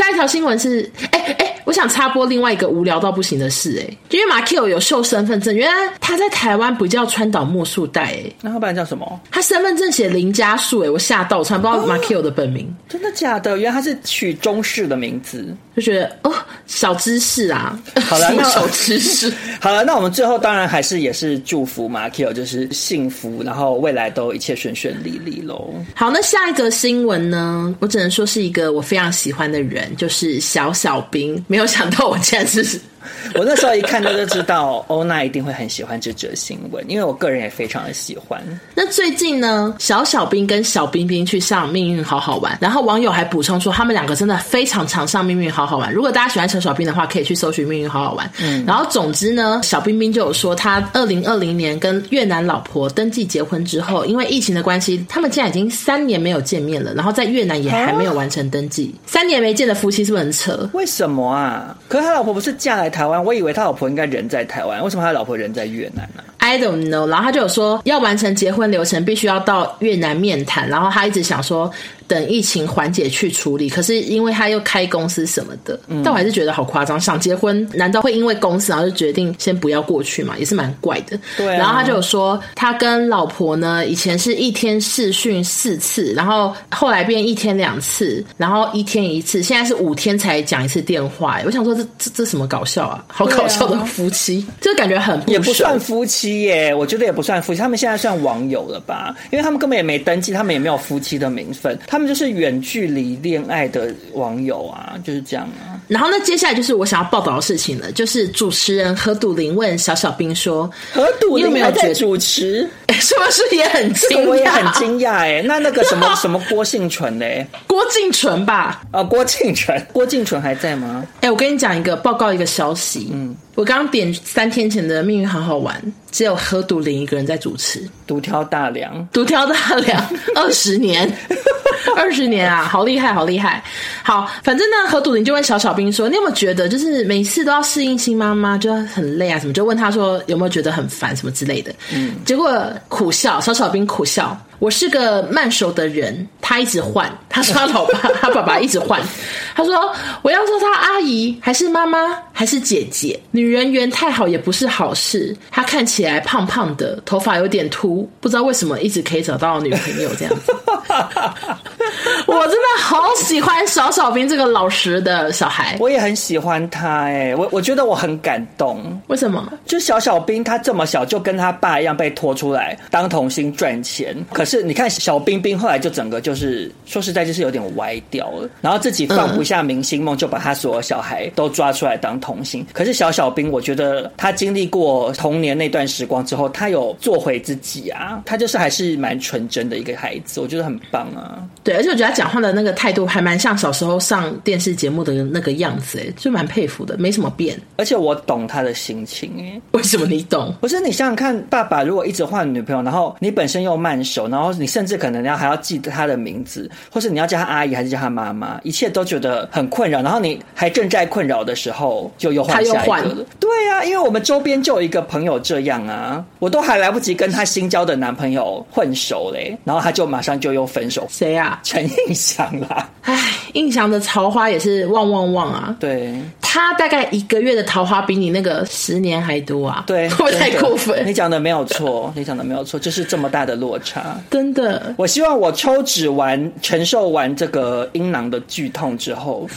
下一条新闻是，哎、我想插播另外一个无聊到不行的事、欸，哎，因为马 Q 有秀身份证，原来他在台湾不叫川岛莫树代，哎，那他不然叫什么？他身份证写林家树，哎，我吓到，我从来不知道马 Q 的本名、哦，真的假的？原来他是取中式的名字，就觉得哦，小知识啊，好了，那小知识，好了，那我们最后当然还是也是祝福马 Q 就是幸福，然后未来都一切顺顺利利喽。好，那下一个新闻呢？我只能说是一个我非常喜欢的人。就是小小兵，没有没有想到我竟然是 我那时候一看到就知道欧娜一定会很喜欢这则新闻，因为我个人也非常的喜欢。那最近呢，小小兵跟小冰冰去上《命运好好玩》，然后网友还补充说，他们两个真的非常常上《命运好好玩》。如果大家喜欢小小兵的话，可以去搜寻《命运好好玩》。嗯，然后总之呢，小冰冰就有说，他二零二零年跟越南老婆登记结婚之后，因为疫情的关系，他们现在已经三年没有见面了。然后在越南也还没有完成登记，啊、三年没见的夫妻是不是很扯？为什么啊？可是他老婆不是嫁来台湾？我以为他老婆应该人在台湾，为什么他老婆人在越南呢？I don't know。然后他就有说，要完成结婚流程，必须要到越南面谈。然后他一直想说。等疫情缓解去处理。可是因为他又开公司什么的，嗯、但我还是觉得好夸张。想结婚，难道会因为公司然后就决定先不要过去嘛？也是蛮怪的。对、啊。然后他就有说，他跟老婆呢，以前是一天试训四次，然后后来变一天两次，然后一天一次，现在是五天才讲一次电话。我想说这，这这这什么搞笑啊？好搞笑的夫妻，就、啊、感觉很不也不算夫妻耶。我觉得也不算夫妻，他们现在算网友了吧？因为他们根本也没登记，他们也没有夫妻的名分，他们就是远距离恋爱的网友啊，就是这样啊。然后呢，接下来就是我想要报道的事情了，就是主持人何笃林问小小兵说：“何笃霖还在主持，是不是也很惊讶？”我也很惊讶哎。那那个什么 什么郭婞淳嘞？郭婞淳吧？啊，郭婞淳，郭婞淳还在吗？哎，我跟你讲一个报告一个消息，嗯。我刚刚点三天前的《命运好好玩》，只有何笃林一个人在主持，独挑大梁，独挑大梁，二十年，二十年啊，好厉害，好厉害。好，反正呢，何笃林就问小小兵说：“你有没有觉得，就是每次都要适应新妈妈，就很累啊？什么？就问他说有没有觉得很烦什么之类的。”嗯，结果苦笑，小小兵苦笑。我是个慢熟的人，他一直换。他说他老爸，他爸爸一直换。他说我要做他阿姨还是妈妈还是姐姐，女人缘太好也不是好事。他看起来胖胖的，头发有点秃，不知道为什么一直可以找到女朋友这样子。我真的好喜欢小小兵这个老实的小孩，我也很喜欢他哎，我我觉得我很感动。为什么？就小小兵他这么小就跟他爸一样被拖出来当童星赚钱，可是你看小冰冰后来就整个就是说实在就是有点歪掉了，然后自己放不下明星梦，就把他所有小孩都抓出来当童星。可是小小冰，我觉得他经历过童年那段时光之后，他有做回自己啊，他就是还是蛮纯真的一个孩子，我觉得很棒啊。对，而且我觉得他讲话的那个态度还蛮像小时候上电视节目的那个样子，哎，就蛮佩服的，没什么变。而且我懂他的心情，哎，为什么你懂？不是你想想看，爸爸如果一直换女朋友，然后你本身又慢熟，然后你甚至可能要还要记得他的名字，或是你要叫他阿姨还是叫他妈妈，一切都觉得很困扰。然后你还正在困扰的时候，就又换下一个了。对啊，因为我们周边就有一个朋友这样啊，我都还来不及跟他新交的男朋友混熟嘞，然后他就马上就又分手。谁啊？陈印祥啦。唉，印祥的桃花也是旺旺旺啊。对，他大概一个月的桃花比你那个十年还多啊。对，会不会太过分？你讲的没有错，你讲的没有错，就是这么大的落差。真的，我希望我抽脂完，承受完这个阴囊的剧痛之后，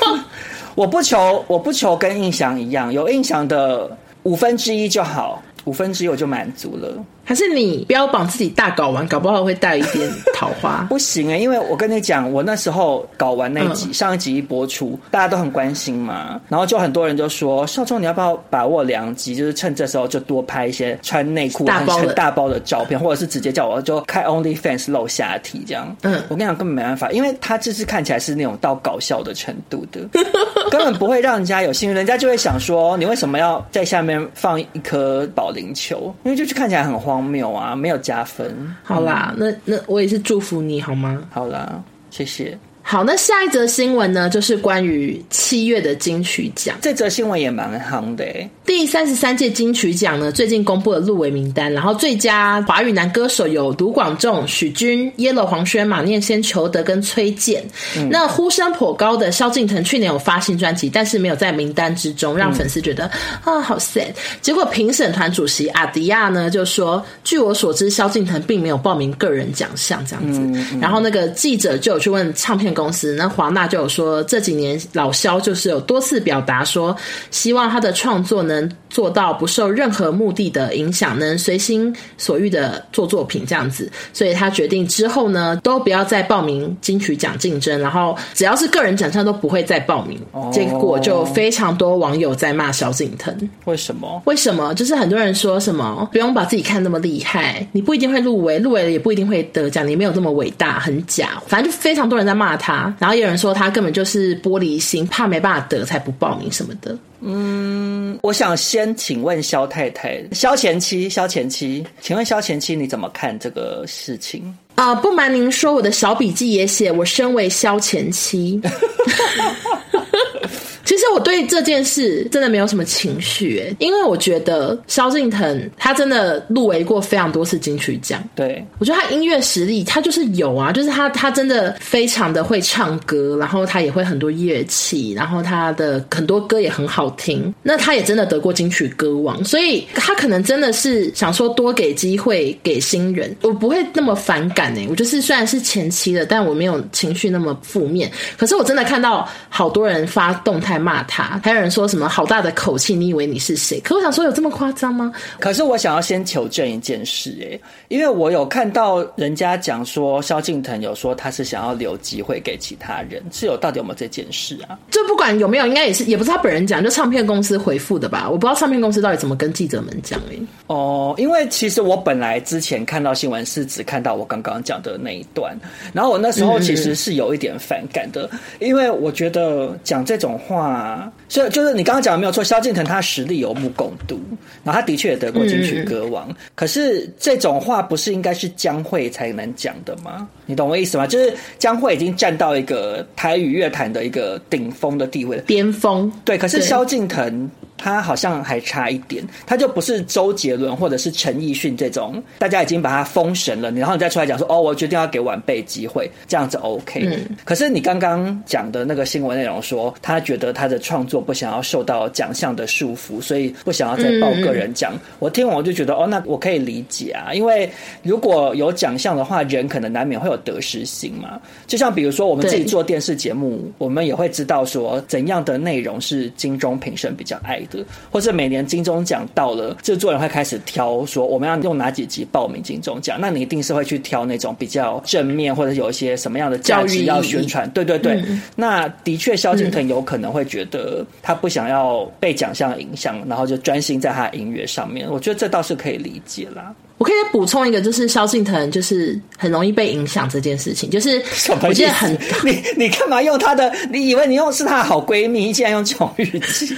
我不求，我不求跟印象一样，有印象的五分之一就好，五分之一我就满足了。还是你标榜自己大搞完，搞不好会带一点桃花。不行哎、欸，因为我跟你讲，我那时候搞完那集、嗯、上一集一播出，大家都很关心嘛，然后就很多人就说：“少聪，你要不要把握良机，就是趁这时候就多拍一些穿内裤很很大包的照片，或者是直接叫我就开 OnlyFans 露下体这样。”嗯，我跟你讲，根本没办法，因为他这是看起来是那种到搞笑的程度的，根本不会让人家有兴趣，人家就会想说：“你为什么要在下面放一颗保龄球？”因为就是看起来很慌。没有啊，没有加分。好啦，嗯、那那我也是祝福你好吗？好啦，谢谢。好，那下一则新闻呢，就是关于七月的金曲奖。这则新闻也蛮夯的。第三十三届金曲奖呢，最近公布了入围名单，然后最佳华语男歌手有卢广仲、许君、Yellow 黄轩、马念先、裘德跟崔健。嗯、那呼声颇高的萧敬腾去年有发新专辑，但是没有在名单之中，让粉丝觉得、嗯、啊好 sad。结果评审团主席阿迪亚呢就说，据我所知，萧敬腾并没有报名个人奖项这样子。然后那个记者就有去问唱片公司，那华纳就有说，这几年老萧就是有多次表达说，希望他的创作能做到不受任何目的的影响，能随心所欲的做作品这样子，所以他决定之后呢，都不要再报名金曲奖竞争，然后只要是个人奖项都不会再报名。结果就非常多网友在骂萧敬腾，为什么？为什么？就是很多人说什么不用把自己看那么厉害，你不一定会入围，入围了也不一定会得奖，你没有这么伟大，很假。反正就非常多人在骂他。然后有人说他根本就是玻璃心，怕没办法得才不报名什么的。嗯，我想先请问肖太太、肖前妻、肖前妻，请问肖前妻你怎么看这个事情？啊、呃，不瞒您说，我的小笔记也写，我身为肖前妻。其实我对这件事真的没有什么情绪哎，因为我觉得萧敬腾他真的入围过非常多次金曲奖。对，我觉得他音乐实力他就是有啊，就是他他真的非常的会唱歌，然后他也会很多乐器，然后他的很多歌也很好听。那他也真的得过金曲歌王，所以他可能真的是想说多给机会给新人，我不会那么反感哎。我就是虽然是前期的，但我没有情绪那么负面。可是我真的看到好多人发动态骂他，还有人说什么好大的口气，你以为你是谁？可我想说有这么夸张吗？可是我想要先求证一件事哎，因为我有看到人家讲说萧敬腾有说他是想要留机会给其他人，是有到底有没有这件事啊？就不管有没有，应该也是也不是他本人讲，就唱片公司回复的吧？我不知道唱片公司到底怎么跟记者们讲哎。哦，因为其实我本来之前看到新闻是只看到我刚刚讲的那一段，然后我那时候其实是有一点反感的，嗯、因为我觉得讲这种话，啊所以就是你刚刚讲的没有错，萧敬腾他实力有目共睹，然后他的确也得过金曲歌王，嗯、可是这种话不是应该是江蕙才能讲的吗？你懂我意思吗？就是江蕙已经站到一个台语乐坛的一个顶峰的地位了，巅峰。对，可是萧敬腾。他好像还差一点，他就不是周杰伦或者是陈奕迅这种，大家已经把他封神了，然后你再出来讲说，哦，我决定要给晚辈机会，这样子 OK。嗯。可是你刚刚讲的那个新闻内容说，他觉得他的创作不想要受到奖项的束缚，所以不想要再报个人奖。嗯。我听完我就觉得，哦，那我可以理解啊，因为如果有奖项的话，人可能难免会有得失心嘛。就像比如说我们自己做电视节目，我们也会知道说怎样的内容是金钟评审比较爱的。或者每年金钟奖到了，制作人会开始挑说我们要用哪几集报名金钟奖，那你一定是会去挑那种比较正面或者有一些什么样的价值要宣传。对对对，嗯、那的确萧敬腾有可能会觉得他不想要被奖项影响，然后就专心在他的音乐上面。我觉得这倒是可以理解啦。我可以补充一个，就是萧敬腾就是很容易被影响这件事情，就是我记得很你你干嘛用他的？你以为你用是他的好闺蜜，你竟然用这种语气？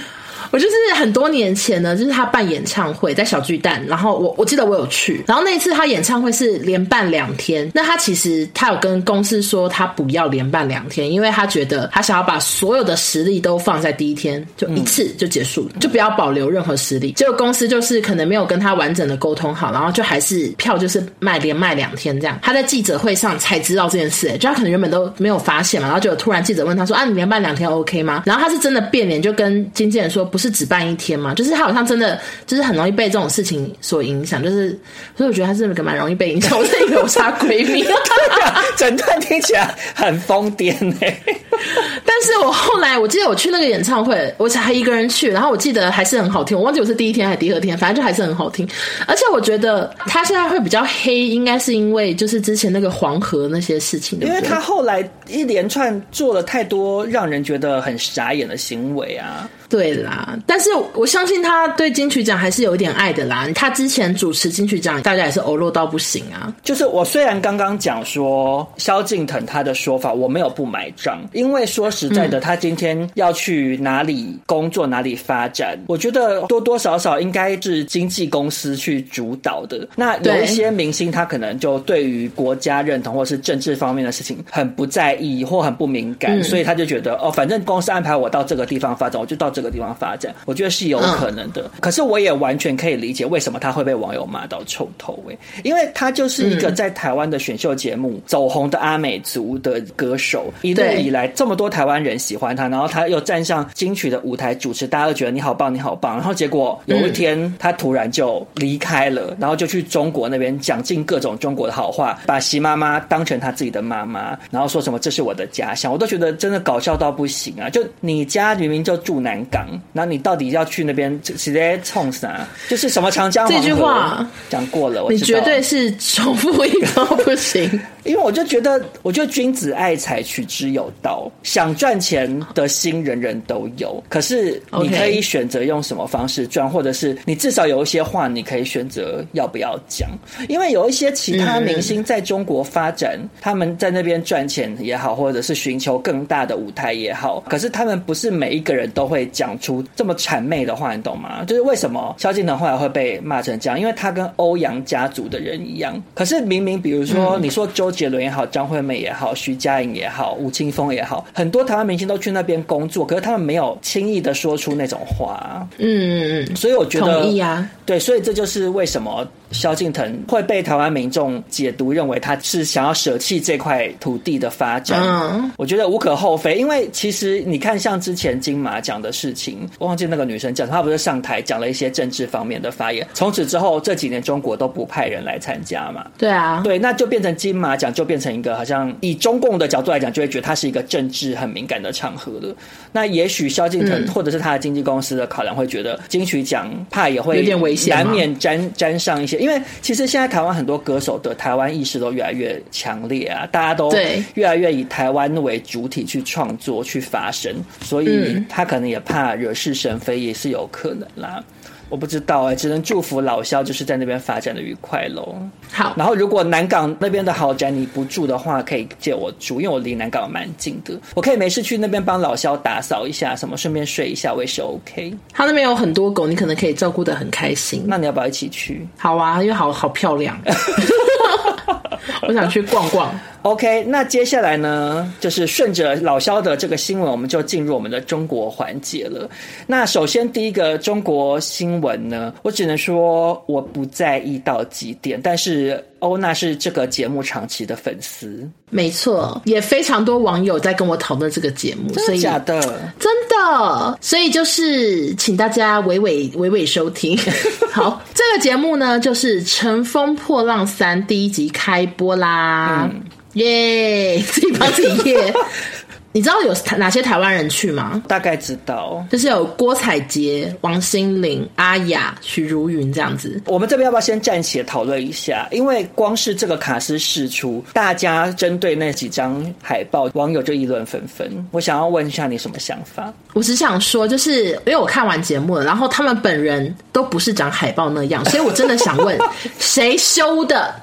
我就是很多年前呢，就是他办演唱会，在小巨蛋，然后我我记得我有去，然后那一次他演唱会是连办两天，那他其实他有跟公司说他不要连办两天，因为他觉得他想要把所有的实力都放在第一天，就一次就结束，嗯、就不要保留任何实力。结果公司就是可能没有跟他完整的沟通好，然后就还是票就是卖连卖两天这样。他在记者会上才知道这件事，就他可能原本都没有发现嘛，然后就突然记者问他说：“啊，你连办两天 OK 吗？”然后他是真的变脸，就跟经纪人说：“不是。”只办一天嘛？就是他好像真的就是很容易被这种事情所影响，就是所以我觉得他是个蛮容易被影响。我是以为我是他闺蜜，整段听起来很疯癫哎。但是我后来我记得我去那个演唱会，我才一个人去，然后我记得还是很好听。我忘记我是第一天还是第二天，反正就还是很好听。而且我觉得他现在会比较黑，应该是因为就是之前那个黄河那些事情，因为他后来一连串做了太多让人觉得很傻眼的行为啊。对啦，但是我相信他对金曲奖还是有一点爱的啦。他之前主持金曲奖，大家也是欧陆到不行啊。就是我虽然刚刚讲说萧敬腾他的说法我没有不买账，因为说实在的，他今天要去哪里工作、哪里发展，我觉得多多少少应该是经纪公司去主导的。那有一些明星他可能就对于国家认同或是政治方面的事情很不在意或很不敏感，所以他就觉得哦，反正公司安排我到这个地方发展，我就到。这个地方发展，我觉得是有可能的。嗯、可是我也完全可以理解为什么他会被网友骂到臭头诶，因为他就是一个在台湾的选秀节目走红的阿美族的歌手，一路以来这么多台湾人喜欢他，然后他又站上金曲的舞台主持，大家都觉得你好棒，你好棒。然后结果有一天他突然就离开了，然后就去中国那边讲尽各种中国的好话，把习妈妈当成他自己的妈妈，然后说什么这是我的家乡，我都觉得真的搞笑到不行啊！就你家明明就住南。港，那你到底要去那边直接冲啥？就是什么长江？这句话讲过了，你绝对是重复一个不行。因为我就觉得，我觉得君子爱财，取之有道。想赚钱的心人人都有，可是你可以选择用什么方式赚，或者是你至少有一些话，你可以选择要不要讲。因为有一些其他明星在中国发展，嗯、他们在那边赚钱也好，或者是寻求更大的舞台也好，可是他们不是每一个人都会讲出这么谄媚的话，你懂吗？就是为什么萧敬腾后来会被骂成这样？因为他跟欧阳家族的人一样。可是明明，比如说你说周杰伦也好，张惠妹也好，徐佳莹也好，吴青峰也好，很多台湾明星都去那边工作，可是他们没有轻易的说出那种话。嗯嗯嗯。所以我觉得，同意啊。对，所以这就是为什么。萧敬腾会被台湾民众解读认为他是想要舍弃这块土地的发展，嗯，我觉得无可厚非。因为其实你看，像之前金马奖的事情，我忘记那个女生讲，她不是上台讲了一些政治方面的发言，从此之后这几年中国都不派人来参加嘛。对啊，对，那就变成金马奖就变成一个好像以中共的角度来讲，就会觉得它是一个政治很敏感的场合了。那也许萧敬腾或者是他的经纪公司的考量会觉得金曲奖怕也会有点危险，难免沾沾上一些，因为其实现在。台湾很多歌手的台湾意识都越来越强烈啊，大家都越来越以台湾为主体去创作、去发声，所以他可能也怕惹是生非，也是有可能啦。我不知道哎、欸，只能祝福老肖就是在那边发展的愉快喽。好，然后如果南港那边的豪宅你不住的话，可以借我住，因为我离南港蛮近的，我可以没事去那边帮老肖打扫一下，什么顺便睡一下，我也是 OK。他那边有很多狗，你可能可以照顾得很开心。那你要不要一起去？好啊，因为好好漂亮。我想去逛逛。OK，那接下来呢，就是顺着老肖的这个新闻，我们就进入我们的中国环节了。那首先第一个中国新闻呢，我只能说我不在意到极点，但是欧娜是这个节目长期的粉丝，没错，也非常多网友在跟我讨论这个节目，真的假的？真的，所以就是请大家娓娓娓娓收听。好，这个节目呢，就是《乘风破浪三》第一集开播啦。嗯耶！自己帮自己耶。你知道有哪些台湾人去吗？大概知道，就是有郭采洁、王心凌、阿雅、许茹芸这样子。我们这边要不要先暂且讨论一下？因为光是这个卡司释出，大家针对那几张海报，网友就议论纷纷。我想要问一下你什么想法？我只想说，就是因为我看完节目了，然后他们本人都不是长海报那样，所以我真的想问，谁修的？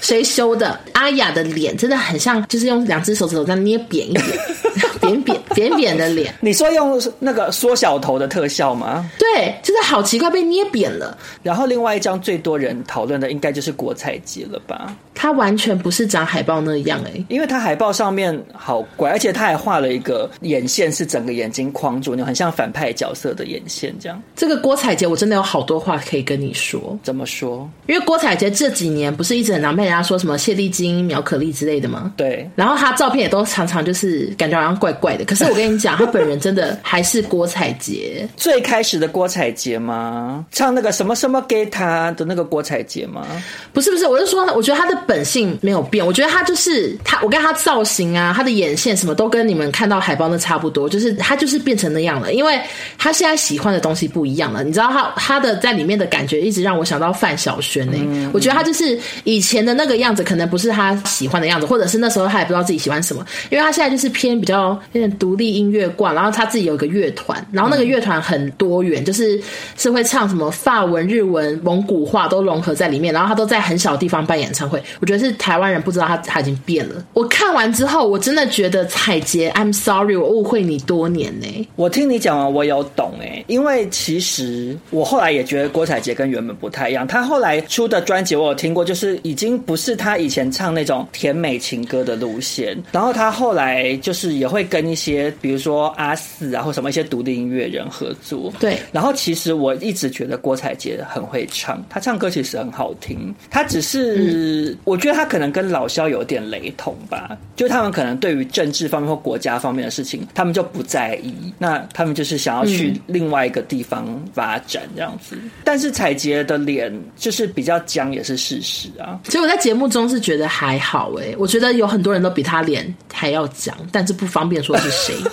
谁修的？阿雅的脸真的很像，就是用两只手指头这样捏扁一点。扁扁扁扁的脸，你说用那个缩小头的特效吗？对，就是好奇怪，被捏扁了。然后另外一张最多人讨论的，应该就是郭采洁了吧？他完全不是长海报那样哎、欸，因为他海报上面好怪，而且他还画了一个眼线是整个眼睛框住，你很像反派角色的眼线这样。这个郭采洁，我真的有好多话可以跟你说。怎么说？因为郭采洁这几年不是一直很常被人家说什么谢丽金、苗可丽之类的吗？对。然后她照片也都常常就是感觉好像怪怪的。可是我跟你讲，他本人真的还是郭采洁。最开始的郭采洁吗？唱那个什么什么给他的那个郭采洁吗？不是不是，我是说，我觉得他的。本性没有变，我觉得他就是他，我跟他造型啊，他的眼线什么都跟你们看到海报那差不多，就是他就是变成那样了，因为他现在喜欢的东西不一样了。你知道他他的在里面的感觉一直让我想到范晓萱呢、欸嗯。我觉得他就是以前的那个样子，可能不是他喜欢的样子，或者是那时候他也不知道自己喜欢什么，因为他现在就是偏比较有点独立音乐馆，然后他自己有一个乐团，然后那个乐团很多元，就是是会唱什么法文、日文、蒙古话都融合在里面，然后他都在很小的地方办演唱会。我觉得是台湾人不知道他他已经变了。我看完之后，我真的觉得采洁，I'm sorry，我误会你多年呢、欸。我听你讲完，我有懂哎、欸，因为其实我后来也觉得郭采洁跟原本不太一样。他后来出的专辑我有听过，就是已经不是他以前唱那种甜美情歌的路线。然后他后来就是也会跟一些，比如说阿四啊，或什么一些独立音乐人合作。对。然后其实我一直觉得郭采洁很会唱，她唱歌其实很好听。她只是、嗯、我觉得她。可能跟老萧有点雷同吧，就他们可能对于政治方面或国家方面的事情，他们就不在意。那他们就是想要去另外一个地方发展这样子。嗯、但是采洁的脸就是比较僵，也是事实啊。所以我在节目中是觉得还好哎、欸，我觉得有很多人都比她脸还要僵，但是不方便说是谁。Lucy.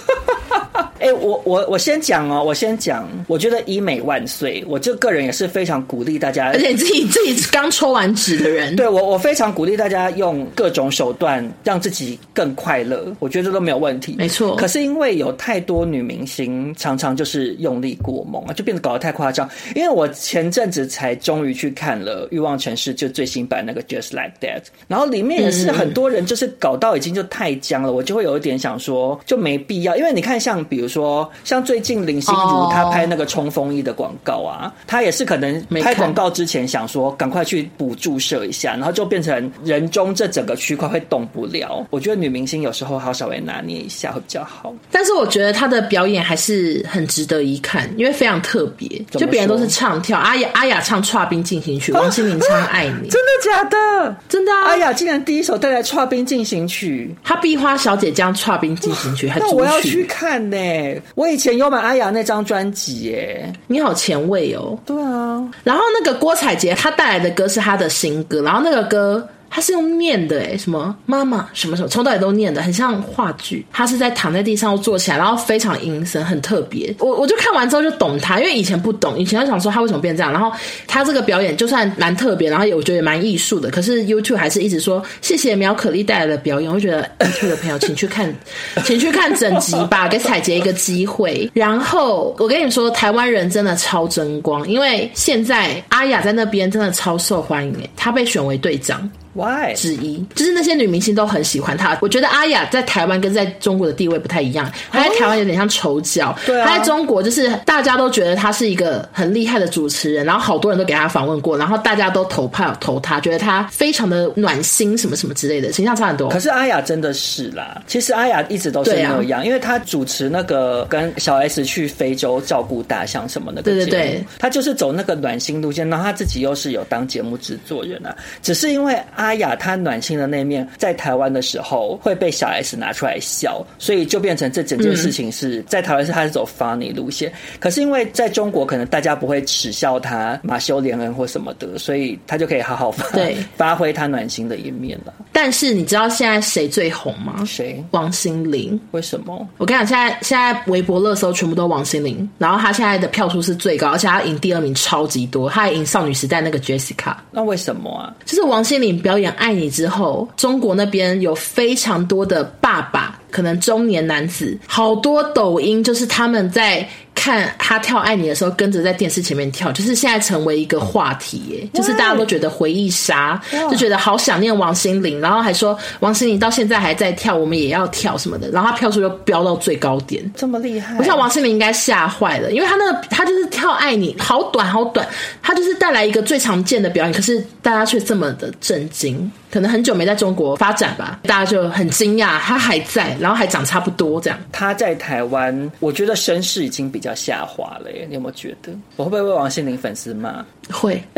哎、欸，我我我先讲哦，我先讲。我觉得医美万岁，我这个人也是非常鼓励大家。而且自己自己刚抽完纸的人，对我我非常鼓励大家用各种手段让自己更快乐。我觉得这都没有问题，没错。可是因为有太多女明星常常就是用力过猛啊，就变得搞得太夸张。因为我前阵子才终于去看了《欲望城市》就最新版那个《Just Like That》，然后里面也是很多人就是搞到已经就太僵了，我就会有一点想说就没必要。因为你看，像比如。说像最近林心如她拍那个冲锋衣的广告啊，她也是可能拍广告之前想说赶快去补注射一下，然后就变成人中这整个区块会动不了。我觉得女明星有时候还要稍微拿捏一下会比较好。但是我觉得她的表演还是很值得一看，因为非常特别。就别人都是唱跳，阿雅阿雅唱《剉冰进行曲》，王心凌唱《爱你》，真的假的？真的啊！阿雅竟然第一首带来《剉冰进行曲》，她壁花小姐将《剉冰进行曲》还主曲，那我要去看呢。我以前有买阿雅那张专辑耶，你好前卫哦。对啊，然后那个郭采洁她带来的歌是她的新歌，然后那个歌。他是用念的诶，什么妈妈什么什么，从头到尾都念的，很像话剧。他是在躺在地上又坐起来，然后非常阴森，很特别。我我就看完之后就懂他，因为以前不懂，以前就想说他为什么变这样。然后他这个表演就算蛮特别，然后也我觉得也蛮艺术的。可是 YouTube 还是一直说谢谢苗可丽带来的表演，我觉得 YouTube 的朋友请去看，请去看整集吧，给采洁一个机会。然后我跟你说，台湾人真的超争光，因为现在阿雅在那边真的超受欢迎诶，她被选为队长。Why? 之一就是那些女明星都很喜欢她。我觉得阿雅在台湾跟在中国的地位不太一样，她在台湾有点像丑角，对、啊，她在中国就是大家都觉得她是一个很厉害的主持人，然后好多人都给她访问过，然后大家都投票投她，觉得她非常的暖心什么什么之类的，形象差很多。可是阿雅真的是啦，其实阿雅一直都是那样，啊、因为她主持那个跟小 S 去非洲照顾大象什么的，对对对，她就是走那个暖心路线，然后她自己又是有当节目制作人啊，只是因为阿。阿雅她暖心的那面，在台湾的时候会被小 S 拿出来笑，所以就变成这整件事情是在台湾是她是走 funny 路线，可是因为在中国可能大家不会耻笑她马修连恩或什么的，所以她就可以好好发对 发挥她暖心的一面了。但是你知道现在谁最红吗？谁？王心凌？为什么？我跟你讲，现在现在微博热搜全部都王心凌，然后她现在的票数是最高，而且她赢第二名超级多，她还赢少女时代那个 Jessica。那为什么啊？就是王心凌表演《爱你》之后，中国那边有非常多的爸爸，可能中年男子，好多抖音就是他们在。看他跳《爱你》的时候，跟着在电视前面跳，就是现在成为一个话题耶，就是大家都觉得回忆杀，就觉得好想念王心凌，然后还说王心凌到现在还在跳，我们也要跳什么的，然后他票数又飙到最高点，这么厉害！我想王心凌应该吓坏了，因为他那个他就是跳《爱你》，好短好短，他就是带来一个最常见的表演，可是大家却这么的震惊。可能很久没在中国发展吧，大家就很惊讶，他还在，然后还长差不多这样。他在台湾，我觉得声势已经比较下滑了耶。你有没有觉得？我会不会为王心凌粉丝骂？会。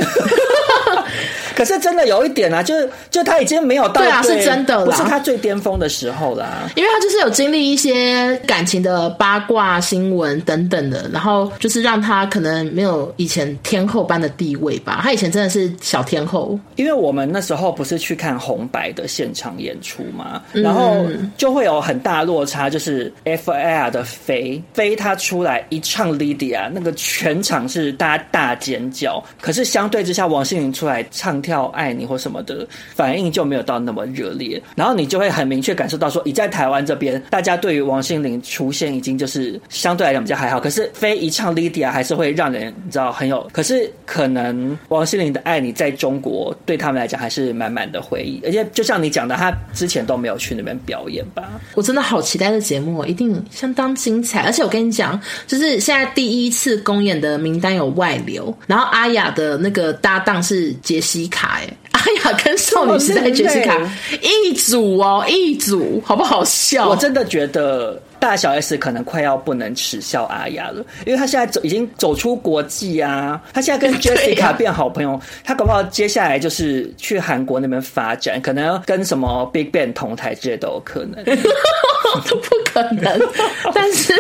可是真的有一点啊，就是就他已经没有到对啊，是真的，不是他最巅峰的时候啦。因为他就是有经历一些感情的八卦新闻等等的，然后就是让他可能没有以前天后般的地位吧。他以前真的是小天后。因为我们那时候不是去看红白的现场演出嘛，然后就会有很大落差，就是 F.I.R. 的飞飞他出来一唱 Lydia，那个全场是大家大尖叫。可是相对之下，王心凌出来唱跳爱你或什么的反应就没有到那么热烈，然后你就会很明确感受到说，你在台湾这边，大家对于王心凌出现已经就是相对来讲比较还好，可是飞一唱 Lydia 还是会让人你知道很有，可是可能王心凌的爱你在中国对他们来讲还是满满的回忆，而且就像你讲的，他之前都没有去那边表演吧？我真的好期待的节目，一定相当精彩，而且我跟你讲，就是现在第一次公演的名单有外流，然后阿雅的那个搭档是杰西卡，哎，阿雅跟少女时代杰西卡一组哦，一组，好不好笑？我真的觉得大小 S 可能快要不能耻笑阿雅了，因为她现在走已经走出国际啊，她现在跟 Jessica 变好朋友，啊、他搞不好接下来就是去韩国那边发展，可能跟什么 Big Bang 同台之类都有可能，都 不可能，但是。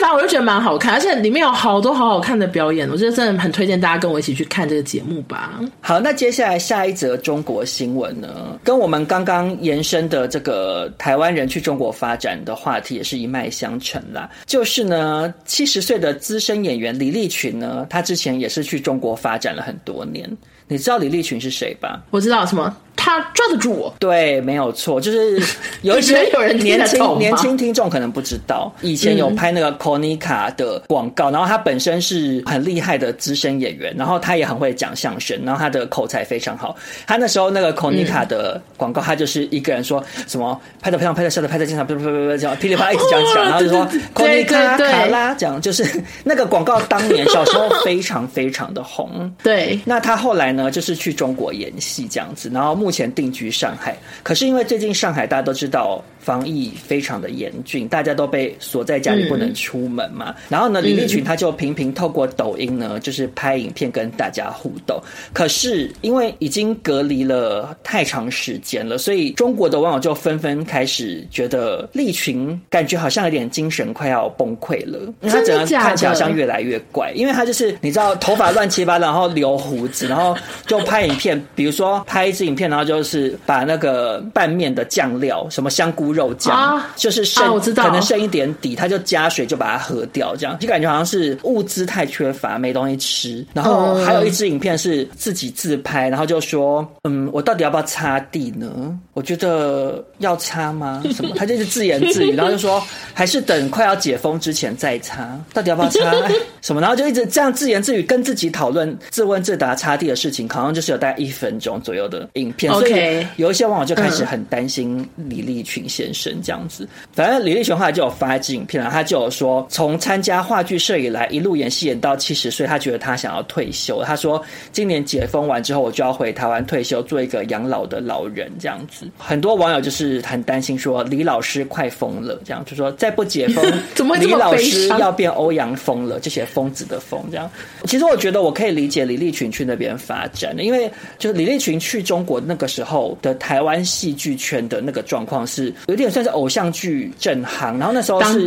反正我就觉得蛮好看，而且里面有好多好好看的表演，我觉得真的很推荐大家跟我一起去看这个节目吧。好，那接下来下一则中国新闻呢，跟我们刚刚延伸的这个台湾人去中国发展的话题也是一脉相承啦。就是呢，七十岁的资深演员李立群呢，他之前也是去中国发展了很多年。你知道李立群是谁吧？我知道什么他抓得住我。对，没有错，就是 有一些有人年轻年轻听众可能不知道，以前有拍那个 Konica 的广告，然后他本身是很厉害的资深演员，然后他也很会讲相声，然后他的口才非常好。他那时候那个 Konica 的广告，他就是一个人说什么拍的漂亮，拍的笑的，拍的经常，啪啪啪啪这样噼里啪啦一直讲讲，然后就说 Konica 卡拉讲，就是那个广告当年小时候非常非常的红。对，那他后来呢，就是去中国演戏这样子，然后目前定居上海。可是因为最近上海大家都知道防疫非常的严峻，大家都被锁在家里不能出门嘛。嗯、然后呢，李立群他就频频透过抖音呢，就是拍影片跟大家互动。可是因为已经隔离了太长时间了，所以中国的网友就纷纷开始觉得立群感觉好像有点精神快要崩溃了。他整个看起来好像越来越怪，因为他就是你知道头发乱七八糟，然后留胡子，然后就拍影片，比如说拍一支影片，然后就是把那个拌面的酱料，什么香菇肉酱，啊、就是剩、啊、我知道可能剩一点底，他就加水就把它喝掉，这样就感觉好像是物资太缺乏，没东西吃。然后还有一支影片是自己自拍，然后就说：“嗯，我到底要不要擦地呢？我觉得要擦吗？什么？”他就是自言自语，然后就说：“还是等快要解封之前再擦，到底要不要擦？什么？”然后就一直这样自言自语，跟自己讨论、自问自答擦地的事情，好像就是有大概一分钟左右的影片。所以有一些网友就开始很担心李立群先生这样子。反正李立群后来就有发一支影片了，他就有说，从参加话剧社以来，一路演戏演到七十岁，他觉得他想要退休。他说，今年解封完之后，我就要回台湾退休，做一个养老的老人这样子。很多网友就是很担心说，李老师快疯了，这样 就说再不解封，怎么李老师要变欧阳锋了？就写疯子的疯这样。其实我觉得我可以理解李立群去那边发展的，因为就是李立群去中国那个时候的台湾戏剧圈的那个状况是有点算是偶像剧正行，然后那时候是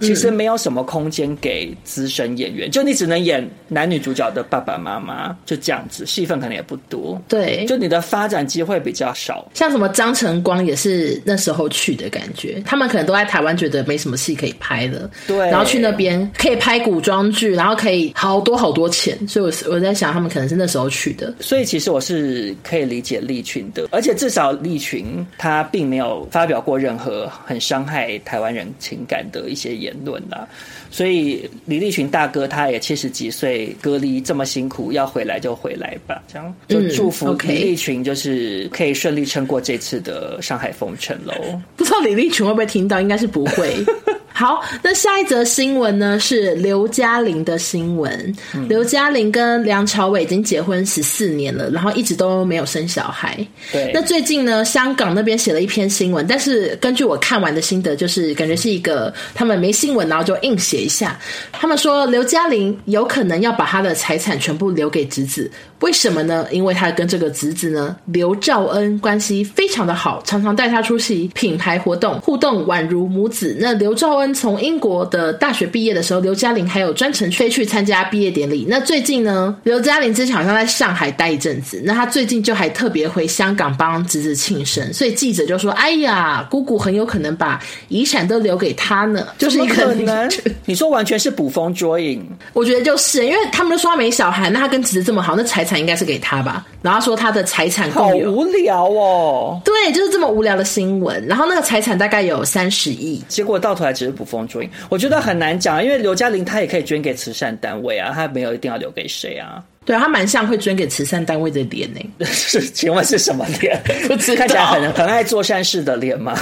其实没有什么空间给资深演员，就你只能演男女主角的爸爸妈妈，就这样子，戏份可能也不多，对，就你的发展机会比较少。像什么张晨光也是那时候去的感觉，他们可能都在台湾觉得没什么戏可以拍了，对，然后去那边可以拍古装剧，然后可以好多好多钱，所以我我在想他们可能是那时候去的，所以其实我是可以理解利群的，而且至少利群他并没有发表过任何很伤害台湾人情感的一些言论啦，所以李立群大哥他也七十几岁隔离这么辛苦，要回来就回来吧，这样就祝福李立群就是可以顺利撑过这次的上海封城喽。不知道李立群会不会听到，应该是不会。好，那下一则新闻呢是刘嘉玲的新闻。嗯、刘嘉玲跟梁朝伟已经结婚十四年了，然后一直都没有生小孩。对，那最近呢，香港那边写了一篇新闻，但是根据我看完的心得，就是感觉是一个他们没新闻，然后就硬写一下。他们说刘嘉玲有可能要把她的财产全部留给侄子，为什么呢？因为她跟这个侄子呢刘兆恩关系非常的好，常常带他出席品牌活动，互动宛如母子。那刘兆恩。从英国的大学毕业的时候，刘嘉玲还有专程飞去参加毕业典礼。那最近呢，刘嘉玲之前好像在上海待一阵子，那她最近就还特别回香港帮侄子庆生。所以记者就说：“哎呀，姑姑很有可能把遗产都留给他呢。”就是一个可能。你说完全是捕风捉影，我觉得就是因为他们都说他没小孩，那他跟侄子这么好，那财产应该是给他吧？然后说他的财产。好无聊哦。对，就是这么无聊的新闻。然后那个财产大概有三十亿，结果到头来只是捕风捉影，我觉得很难讲，因为刘嘉玲她也可以捐给慈善单位啊，她没有一定要留给谁啊。对，她蛮像会捐给慈善单位的脸呢。是，请问是什么脸？看起来很很爱做善事的脸吗？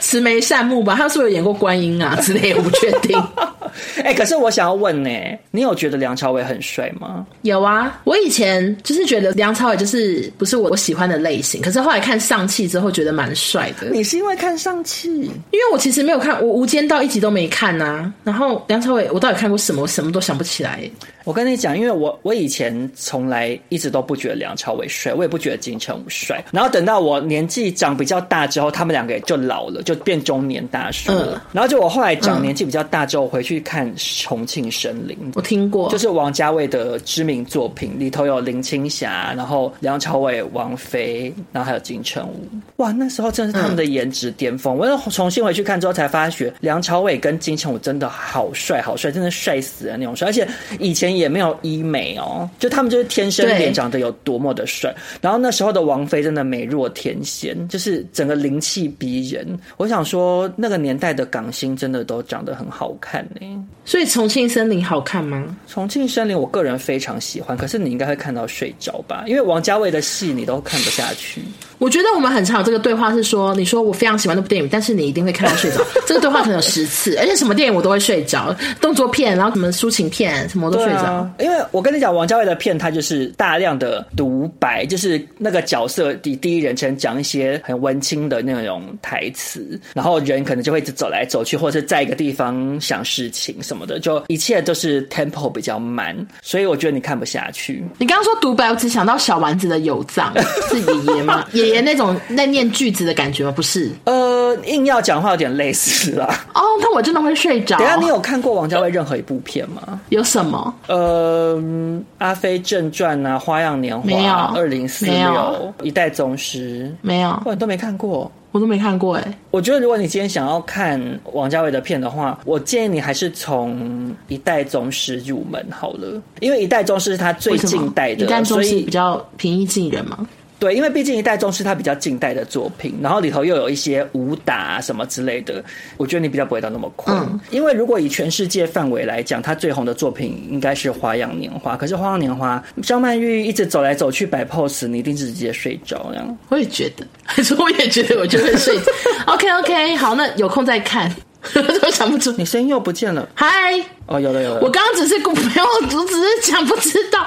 慈眉善目吧？她是不是有演过观音啊之类？我不确定。哎、欸，可是我想要问呢，你有觉得梁朝伟很帅吗？有啊，我以前就是觉得梁朝伟就是不是我我喜欢的类型，可是后来看上气之后觉得蛮帅的。你是因为看上气？因为我其实没有看，我无间道一集都没看啊。然后梁朝伟，我到底看过什么？我什么都想不起来。我跟你讲，因为我我以前从来一直都不觉得梁朝伟帅，我也不觉得金城武帅。然后等到我年纪长比较大之后，他们两个就老了，就变中年大叔了。嗯、然后就我后来长年纪比较大之后，我回去看《重庆森林》，我听过，就是王家卫的知名作品，里头有林青霞，然后梁朝伟、王菲，然后还有金城武。哇，那时候真的是他们的颜值巅峰。嗯、我又重新回去看之后，才发觉梁朝伟跟金城武真的好帅，好帅，真的帅死了那种帅。而且以前。也没有医美哦，就就他们就是天生脸长得有多么的帅。然后那时候的王菲真的美若天仙，就是整个灵气逼人。我想说，那个年代的港星真的都长得很好看呢。所以《重庆森林》好看吗？《重庆森林》我个人非常喜欢，可是你应该会看到睡着吧？因为王家卫的戏你都看不下去。我觉得我们很常有这个对话是说，你说我非常喜欢那部电影，但是你一定会看到睡着。这个对话可能有十次，而且什么电影我都会睡着，动作片，然后什么抒情片，什么都睡着。啊。因为我跟你讲，王家卫的片，他就是大量的独白，就是那个角色第第一人称讲一些很文青的那种台词，然后人可能就会一直走来走去，或者是在一个地方想事情什么的，就一切都是 tempo 比较慢，所以我觉得你看不下去。你刚刚说独白，我只想到小丸子的有藏是爷爷吗？爷爷那种在念句子的感觉吗？不是，呃，硬要讲话有点类似啦。哦，那我真的会睡着。等下，你有看过王家卫任何一部片吗？有什么？呃，《阿飞正传》啊，《花样年华》没有，《二零四六》《一代宗师》没有，我都没看过，我都没看过。哎，我觉得如果你今天想要看王家卫的片的话，我建议你还是从《一代宗师》入门好了，因为《一代宗师》是他最近代的，一代宗师比较平易近人嘛。对，因为毕竟一代宗师他比较近代的作品，然后里头又有一些武打啊什么之类的，我觉得你比较不会到那么困。嗯，因为如果以全世界范围来讲，他最红的作品应该是《花样年华》，可是《花样年华》张曼玉一直走来走去摆 pose，你一定是直接睡着那样。我也觉得，还是我也觉得，我就会睡着。OK OK，好，那有空再看。都想不出，你声音又不见了。嗨，哦，有了有了。我刚刚只是没有，我只是讲不知道。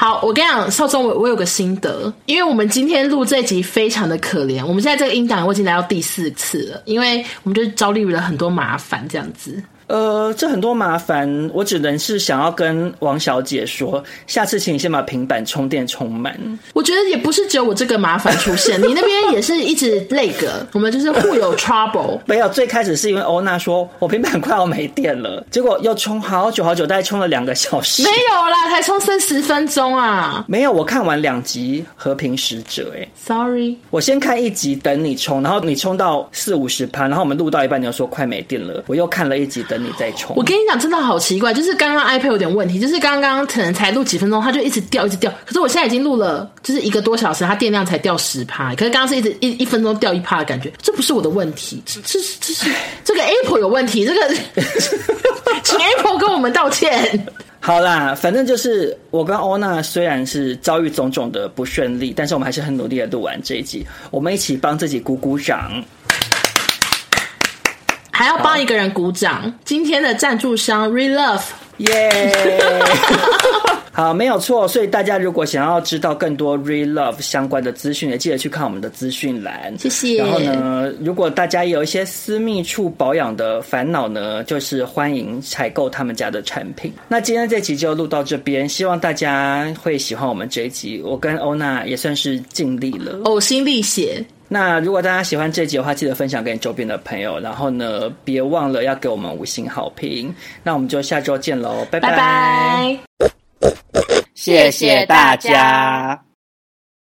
好，我跟你讲，少宗，我我有个心得，因为我们今天录这一集非常的可怜，我们现在这个音档我已经来到第四次了，因为我们就遭遇了很多麻烦，这样子。呃，这很多麻烦，我只能是想要跟王小姐说，下次请你先把平板充电充满。我觉得也不是只有我这个麻烦出现，你那边也是一直那个，我们就是互有 trouble。没有，最开始是因为欧娜说我平板快要没电了，结果又充好久好久，大概充了两个小时。没有啦，才充剩十分钟啊。没有，我看完两集《和平使者》哎，sorry，我先看一集等你充，然后你充到四五十趴，然后我们录到一半你又说快没电了，我又看了一集等。你再充，我跟你讲，真的好奇怪，就是刚刚 iPad 有点问题，就是刚刚可能才录几分钟，它就一直掉，一直掉。可是我现在已经录了，就是一个多小时，它电量才掉十趴。可是刚刚是一直一一分钟掉一趴的感觉，这不是我的问题，这这是这是这个 Apple 有问题，这个 请 Apple 跟我们道歉。好啦，反正就是我跟欧娜虽然是遭遇种种的不顺利，但是我们还是很努力的录完这一集，我们一起帮自己鼓鼓掌。还要帮一个人鼓掌。今天的赞助商 Relove，耶！好，没有错。所以大家如果想要知道更多 Relove 相关的资讯，也记得去看我们的资讯栏。谢谢。然后呢，如果大家有一些私密处保养的烦恼呢，就是欢迎采购他们家的产品。那今天这集就录到这边，希望大家会喜欢我们这一集。我跟欧娜也算是尽力了，呕心沥血。那如果大家喜欢这集的话，记得分享给你周边的朋友，然后呢，别忘了要给我们五星好评。那我们就下周见喽，拜拜，拜拜，谢谢大家。